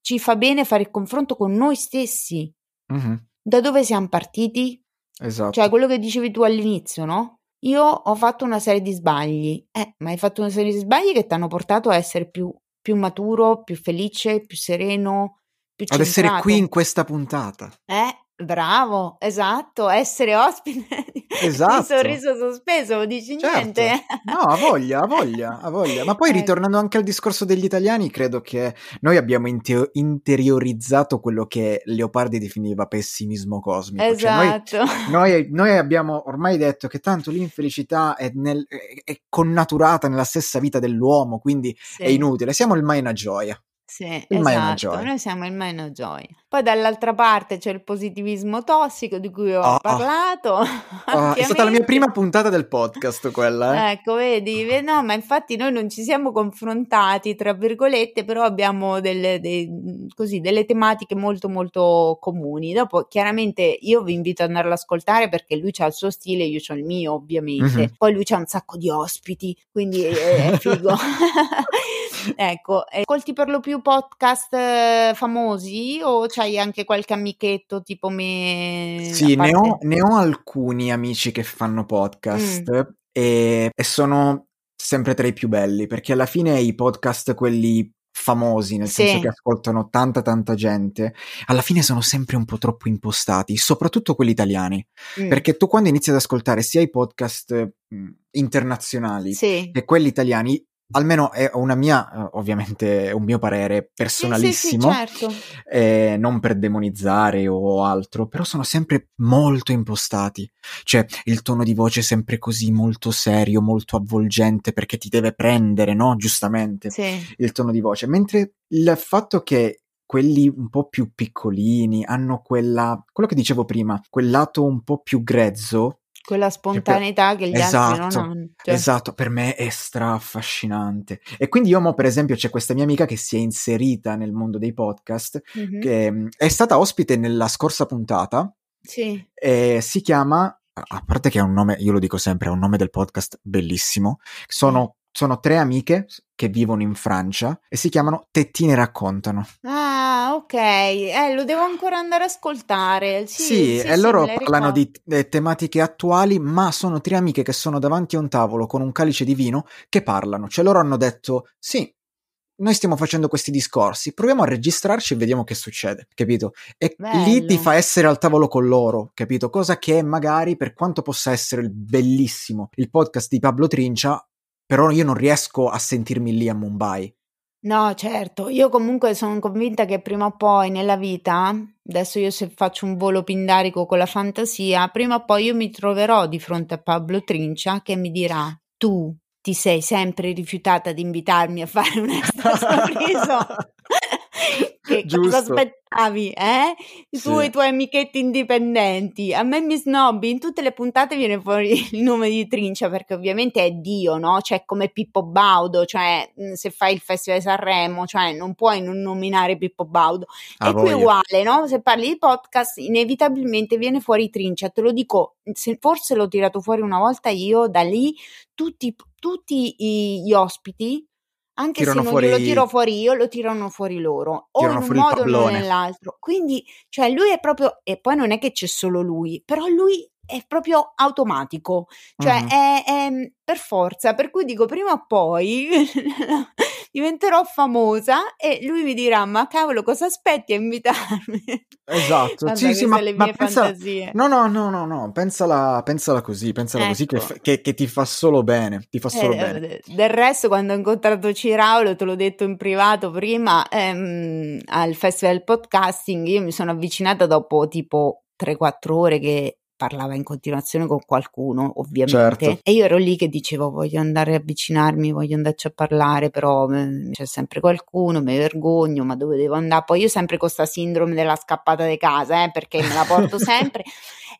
ci fa bene fare il confronto con noi stessi. Uh-huh. Da dove siamo partiti? Esatto. Cioè, quello che dicevi tu all'inizio, no? Io ho fatto una serie di sbagli, eh, ma hai fatto una serie di sbagli che ti hanno portato a essere più più maturo, più felice, più sereno, più centrato. Ad essere qui in questa puntata. Eh, Bravo, esatto, essere ospite esatto. di sorriso sospeso, non dici certo. niente. No, ha voglia, ha voglia, ha voglia. Ma poi ecco. ritornando anche al discorso degli italiani, credo che noi abbiamo inter- interiorizzato quello che Leopardi definiva pessimismo cosmico. Esatto. Cioè noi, noi, noi, abbiamo ormai detto che tanto l'infelicità è, nel, è, connaturata nella stessa vita dell'uomo, quindi sì. è inutile, siamo il mai una gioia. Sì, il esatto, noi siamo il Mino Joy. Poi dall'altra parte c'è il positivismo tossico di cui ho oh, parlato. Oh, è stata la mia prima puntata del podcast quella. Eh. Ecco, vedi, no, ma infatti noi non ci siamo confrontati, tra virgolette, però abbiamo delle, dei, così, delle tematiche molto molto comuni. Dopo, chiaramente, io vi invito ad andare ad ascoltare perché lui ha il suo stile, io ho il mio, ovviamente. Mm-hmm. Poi lui c'ha un sacco di ospiti, quindi è, è figo. ecco, ascolti per lo più podcast eh, famosi o c'hai anche qualche amichetto tipo me? Sì, ne ho, ne ho, alcuni amici che fanno podcast mm. e, e sono sempre tra i più belli perché alla fine i podcast quelli famosi, nel sì. senso che ascoltano tanta tanta gente, alla fine sono sempre un po' troppo impostati, soprattutto quelli italiani. Mm. Perché tu quando inizi ad ascoltare sia i podcast mh, internazionali sì. che quelli italiani, almeno è una mia, eh, ovviamente un mio parere personalissimo, sì, sì, sì, certo. eh, non per demonizzare o altro, però sono sempre molto impostati, cioè il tono di voce è sempre così molto serio, molto avvolgente perché ti deve prendere, no? Giustamente il tono di voce, mentre il fatto che quelli un po' più piccolini hanno quella, quello che dicevo prima, quel lato un po' più grezzo quella spontaneità che, per... che gli esatto, altri non esatto, hanno. Cioè. Esatto, per me è stra affascinante. E quindi io mo, per esempio, c'è questa mia amica che si è inserita nel mondo dei podcast, mm-hmm. che è stata ospite nella scorsa puntata. Sì. Si chiama, a parte che è un nome, io lo dico sempre, è un nome del podcast bellissimo. Sono sono tre amiche che vivono in Francia e si chiamano Tettine raccontano. Ah, ok, eh, lo devo ancora andare ad ascoltare. Sì, sì, sì e sì, loro parlano di eh, tematiche attuali, ma sono tre amiche che sono davanti a un tavolo con un calice di vino che parlano. Cioè loro hanno detto, sì, noi stiamo facendo questi discorsi, proviamo a registrarci e vediamo che succede, capito? E Bello. lì ti fa essere al tavolo con loro, capito? Cosa che magari, per quanto possa essere bellissimo il podcast di Pablo Trincia, però io non riesco a sentirmi lì a Mumbai. No, certo, io comunque sono convinta che prima o poi nella vita, adesso io se faccio un volo pindarico con la fantasia, prima o poi io mi troverò di fronte a Pablo Trincia che mi dirà: Tu ti sei sempre rifiutata di invitarmi a fare un extra sorriso. che cosa aspettavi, eh? Sì. Tu e i tuoi amichetti indipendenti. A me mi snobbi, in tutte le puntate viene fuori il nome di Trincia perché ovviamente è Dio, no? Cioè come Pippo Baudo, cioè se fai il Festival di Sanremo, cioè non puoi non nominare Pippo Baudo. Ah, e qui è uguale, no? Se parli di podcast inevitabilmente viene fuori Trincia, te lo dico, forse l'ho tirato fuori una volta io, da lì tutti, tutti gli ospiti anche se non fuori... glielo tiro fuori io, lo tirano fuori loro, o in un modo o nell'altro. Quindi, cioè, lui è proprio, e poi non è che c'è solo lui, però lui è proprio automatico, cioè mm-hmm. è, è, per forza, per cui dico prima o poi diventerò famosa e lui mi dirà ma cavolo cosa aspetti a invitarmi? Esatto, Guarda, sì sì ma, le ma pensa, no no no no no, pensala, pensala così, pensala ecco. così che, ecco. che, che, ti fa solo bene, ti fa solo eh, bene. Del resto quando ho incontrato Ciraulo, te l'ho detto in privato prima, ehm, al Festival Podcasting io mi sono avvicinata dopo tipo 3-4 ore che parlava in continuazione con qualcuno, ovviamente. Certo. E io ero lì che dicevo: voglio andare a avvicinarmi, voglio andarci a parlare, però eh, c'è sempre qualcuno, mi vergogno, ma dove devo andare? Poi io sempre con questa sindrome della scappata di casa, eh, perché me la porto sempre.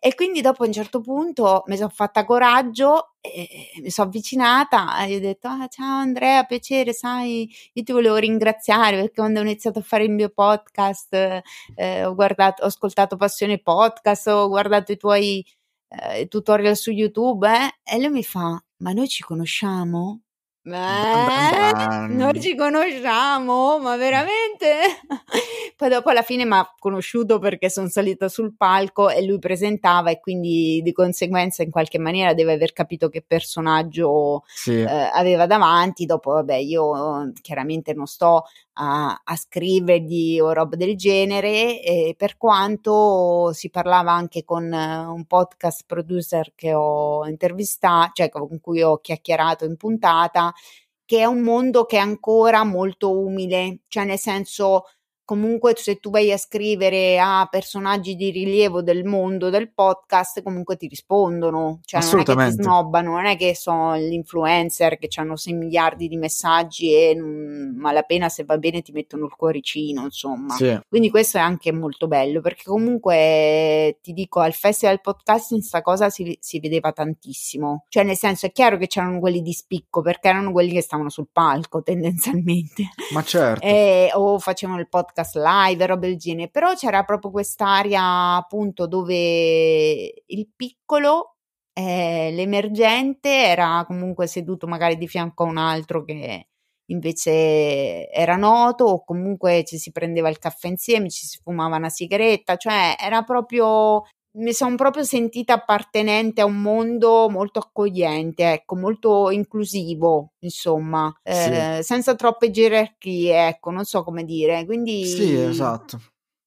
E quindi dopo a un certo punto mi sono fatta coraggio e mi sono avvicinata e ho detto ah, ciao Andrea, piacere, sai, io ti volevo ringraziare perché quando ho iniziato a fare il mio podcast eh, ho, guardato, ho ascoltato Passione Podcast, ho guardato i tuoi eh, tutorial su YouTube eh? e lui mi fa ma noi ci conosciamo? Eh, noi ci conosciamo, ma veramente? Poi dopo alla fine mi ha conosciuto perché sono salita sul palco e lui presentava e quindi di conseguenza in qualche maniera deve aver capito che personaggio sì. eh, aveva davanti. Dopo, vabbè, io chiaramente non sto a, a scrivergli o roba del genere, e per quanto si parlava anche con un podcast producer che ho intervistato, cioè con cui ho chiacchierato in puntata, che è un mondo che è ancora molto umile, cioè nel senso comunque se tu vai a scrivere a personaggi di rilievo del mondo del podcast, comunque ti rispondono, cioè non è che ti snobbano, non è che sono gli influencer che hanno 6 miliardi di messaggi e non, malapena se va bene ti mettono il cuoricino, insomma. Sì. Quindi questo è anche molto bello perché comunque ti dico al festival podcasting sta cosa si, si vedeva tantissimo, cioè nel senso è chiaro che c'erano quelli di spicco perché erano quelli che stavano sul palco tendenzialmente. Ma certo. E, o facevano il podcast podcast live robe del genere, però c'era proprio quest'area appunto dove il piccolo, eh, l'emergente era comunque seduto magari di fianco a un altro che invece era noto o comunque ci si prendeva il caffè insieme, ci si fumava una sigaretta, cioè era proprio mi sono proprio sentita appartenente a un mondo molto accogliente, ecco, molto inclusivo, insomma, eh, sì. senza troppe gerarchie, ecco, non so come dire. Quindi Sì, esatto.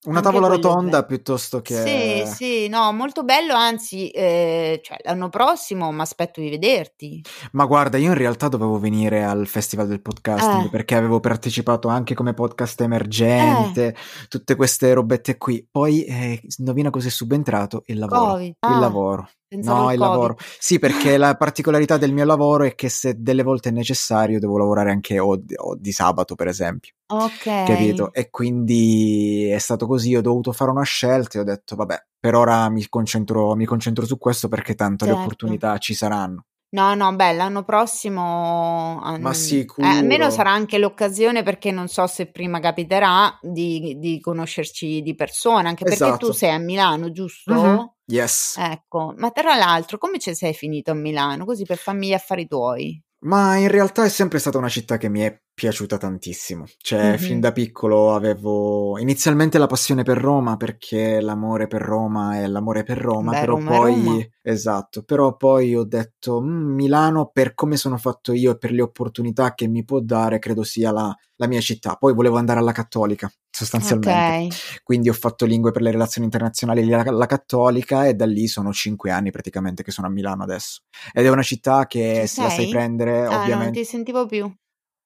Una tavola rotonda è... piuttosto che... Sì, sì, no, molto bello, anzi, eh, cioè, l'anno prossimo mi aspetto di vederti. Ma guarda, io in realtà dovevo venire al Festival del Podcasting eh. perché avevo partecipato anche come podcast emergente, eh. tutte queste robette qui. Poi, eh, indovina cos'è subentrato? Il lavoro. COVID. Il ah. lavoro. No, il COVID. lavoro. Sì, perché la particolarità del mio lavoro è che se delle volte è necessario devo lavorare anche o, o di sabato, per esempio. Ok. Capito? E quindi è stato così, ho dovuto fare una scelta e ho detto, vabbè, per ora mi concentro, mi concentro su questo perché tanto certo. le opportunità ci saranno. No, no, beh, l'anno prossimo Ma sicuro. eh, almeno sarà anche l'occasione perché non so se prima capiterà di, di conoscerci di persona, anche perché tu esatto. sei a Milano, giusto? Mm-hmm. Yes. Ecco, ma tra l'altro come ci sei finito a Milano? Così per farmi gli affari tuoi. Ma in realtà è sempre stata una città che mi è piaciuta tantissimo. Cioè, mm-hmm. fin da piccolo avevo inizialmente la passione per Roma perché l'amore per Roma è l'amore per Roma, Beh, però Roma poi Roma. esatto, però poi ho detto mm, Milano per come sono fatto io e per le opportunità che mi può dare, credo sia la, la mia città. Poi volevo andare alla Cattolica, sostanzialmente. Okay. Quindi ho fatto lingue per le relazioni internazionali alla Cattolica e da lì sono cinque anni praticamente che sono a Milano adesso. Ed è una città che Ci se sei? la sai prendere, ah, ovviamente. Non ti sentivo più.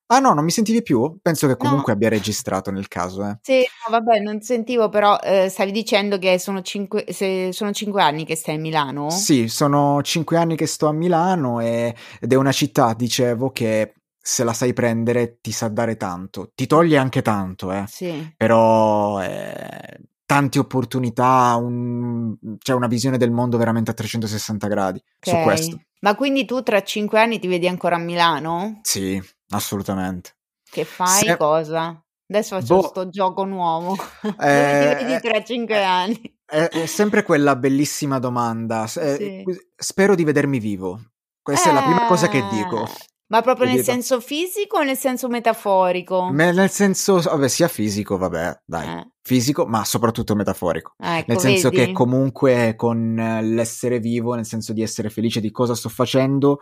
Ah no, non mi sentivi più? Penso che comunque no. abbia registrato nel caso. Eh. Sì, no, vabbè, non sentivo, però eh, stavi dicendo che sono cinque, sono cinque, anni che stai a Milano? Sì, sono cinque anni che sto a Milano e, ed è una città, dicevo, che se la sai prendere ti sa dare tanto. Ti toglie anche tanto, eh. Sì. Però... Eh, tante opportunità, un, c'è una visione del mondo veramente a 360 gradi okay. su questo. Ma quindi tu tra cinque anni ti vedi ancora a Milano? Sì, assolutamente. Che fai? Se... Cosa? Adesso faccio boh, sto gioco nuovo. Eh, ti vedi tra cinque anni? È, è, sempre quella bellissima domanda. Eh, sì. Spero di vedermi vivo. Questa eh, è la prima cosa che dico. Eh, ma proprio nel senso fisico o nel senso metaforico? Me, nel senso, vabbè, sia fisico, vabbè, dai, eh. fisico, ma soprattutto metaforico. ecco, nel senso vedi? che comunque con l'essere vivo, nel senso di essere felice di cosa sto facendo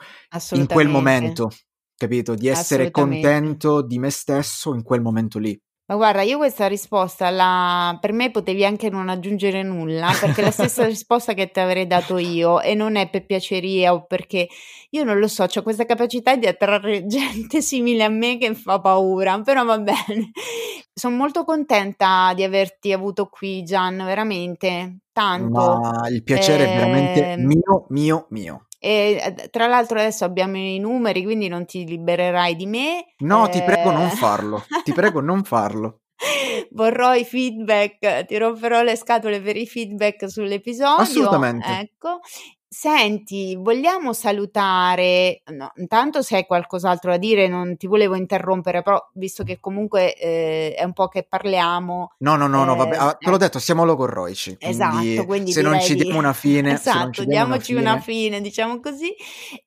in quel momento, capito? Di essere contento di me stesso in quel momento lì. Ma guarda, io questa risposta la... per me potevi anche non aggiungere nulla, perché è la stessa risposta che ti avrei dato io e non è per piaceria o perché io non lo so, ho questa capacità di attrarre gente simile a me che fa paura, però va bene. Sono molto contenta di averti avuto qui, Gian, veramente, tanto. Ma il piacere eh... è veramente ehm mio, mio, mio. E tra l'altro adesso abbiamo i numeri, quindi non ti libererai di me. No, eh... ti prego non farlo. Ti prego non farlo. Vorrò i feedback, ti romperò le scatole per i feedback sull'episodio. Assolutamente. Ecco. Senti, vogliamo salutare, no, intanto se hai qualcos'altro da dire, non ti volevo interrompere, però visto che comunque eh, è un po' che parliamo. No, no, no, eh, no vabbè, ah, te l'ho eh. detto, siamo logorroici. Quindi esatto, quindi se non ci diamo una fine, esatto, diamoci una fine. una fine, diciamo così.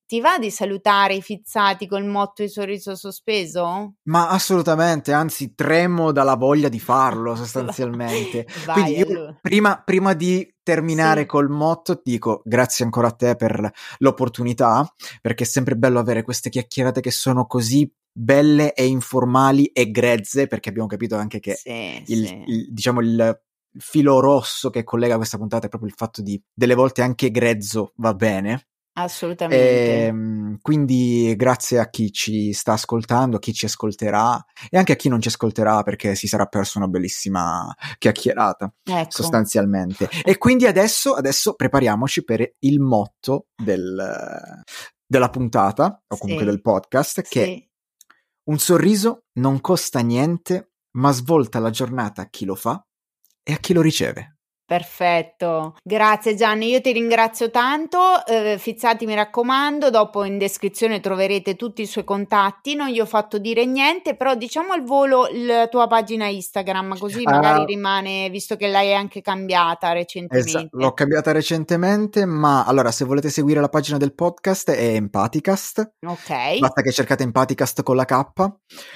Ti va di salutare i fizzati col motto di sorriso sospeso? Ma assolutamente, anzi tremo dalla voglia di farlo sostanzialmente. Vai, Quindi io allora. prima, prima di terminare sì. col motto dico grazie ancora a te per l'opportunità, perché è sempre bello avere queste chiacchierate che sono così belle e informali e grezze, perché abbiamo capito anche che sì, il, sì. il, diciamo il filo rosso che collega questa puntata è proprio il fatto di delle volte anche grezzo va bene Assolutamente. E, ehm, quindi grazie a chi ci sta ascoltando, a chi ci ascolterà e anche a chi non ci ascolterà perché si sarà perso una bellissima chiacchierata ecco. sostanzialmente. E quindi adesso, adesso prepariamoci per il motto del, della puntata o comunque sì. del podcast che sì. un sorriso non costa niente ma svolta la giornata a chi lo fa e a chi lo riceve. Perfetto, grazie Gianni, io ti ringrazio tanto, eh, Fizzati mi raccomando, dopo in descrizione troverete tutti i suoi contatti, non gli ho fatto dire niente, però diciamo al volo la tua pagina Instagram, così magari uh, rimane, visto che l'hai anche cambiata recentemente. Esatto, l'ho cambiata recentemente, ma allora se volete seguire la pagina del podcast è Empaticast, ok. Basta che cercate Empaticast con la K,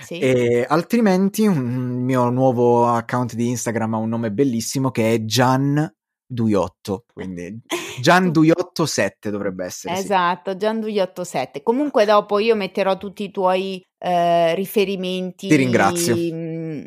sì. e altrimenti un mio nuovo account di Instagram ha un nome bellissimo che è Gian Duiotto, quindi Gian Duiotto 7 dovrebbe essere. Esatto, sì. Gian Duiotto 7. Comunque dopo io metterò tutti i tuoi eh, riferimenti Ti ringrazio.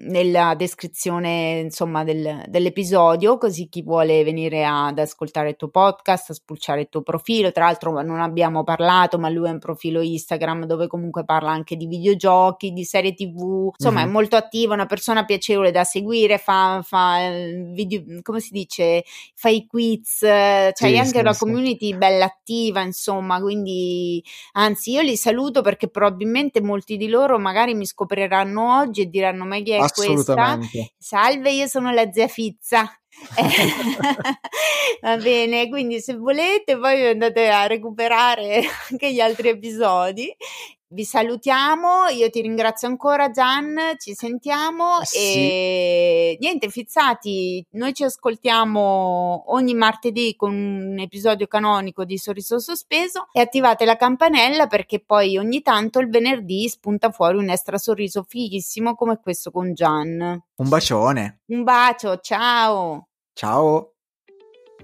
Nella descrizione insomma del, dell'episodio così chi vuole venire ad ascoltare il tuo podcast, a spulciare il tuo profilo, tra l'altro non abbiamo parlato ma lui ha un profilo Instagram dove comunque parla anche di videogiochi, di serie tv, insomma mm-hmm. è molto attivo, una persona piacevole da seguire, fa, fa video, come si dice, fa i quiz, c'è sì, anche sì, una sì. community bella attiva insomma, quindi anzi io li saluto perché probabilmente molti di di loro magari mi scopriranno oggi e diranno ma chi è questa? Salve, io sono la zia Fizza. Va bene, quindi se volete poi andate a recuperare anche gli altri episodi vi salutiamo, io ti ringrazio ancora Gian, ci sentiamo sì. e niente, fizzati, noi ci ascoltiamo ogni martedì con un episodio canonico di Sorriso Sospeso e attivate la campanella perché poi ogni tanto il venerdì spunta fuori un extra sorriso fighissimo come questo con Gian. Un bacione. Un bacio, ciao. Ciao.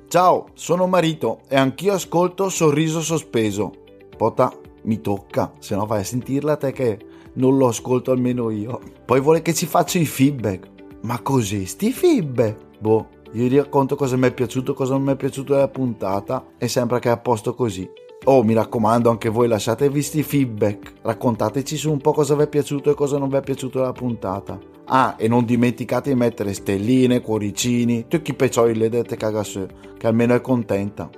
Ciao, sono Marito e anch'io ascolto Sorriso Sospeso. Pota mi tocca, se no vai a sentirla te che non lo ascolto almeno io. Poi vuole che ci faccia i feedback. Ma così, sti feedback? Boh, io gli racconto cosa mi è piaciuto, cosa non mi è piaciuto della puntata e sembra che è a posto così. Oh, mi raccomando, anche voi lasciatevi sti feedback. Raccontateci su un po' cosa vi è piaciuto e cosa non vi è piaciuto della puntata. Ah, e non dimenticate di mettere stelline, cuoricini, tutti i peccioli le dette cagasse, che almeno è contenta.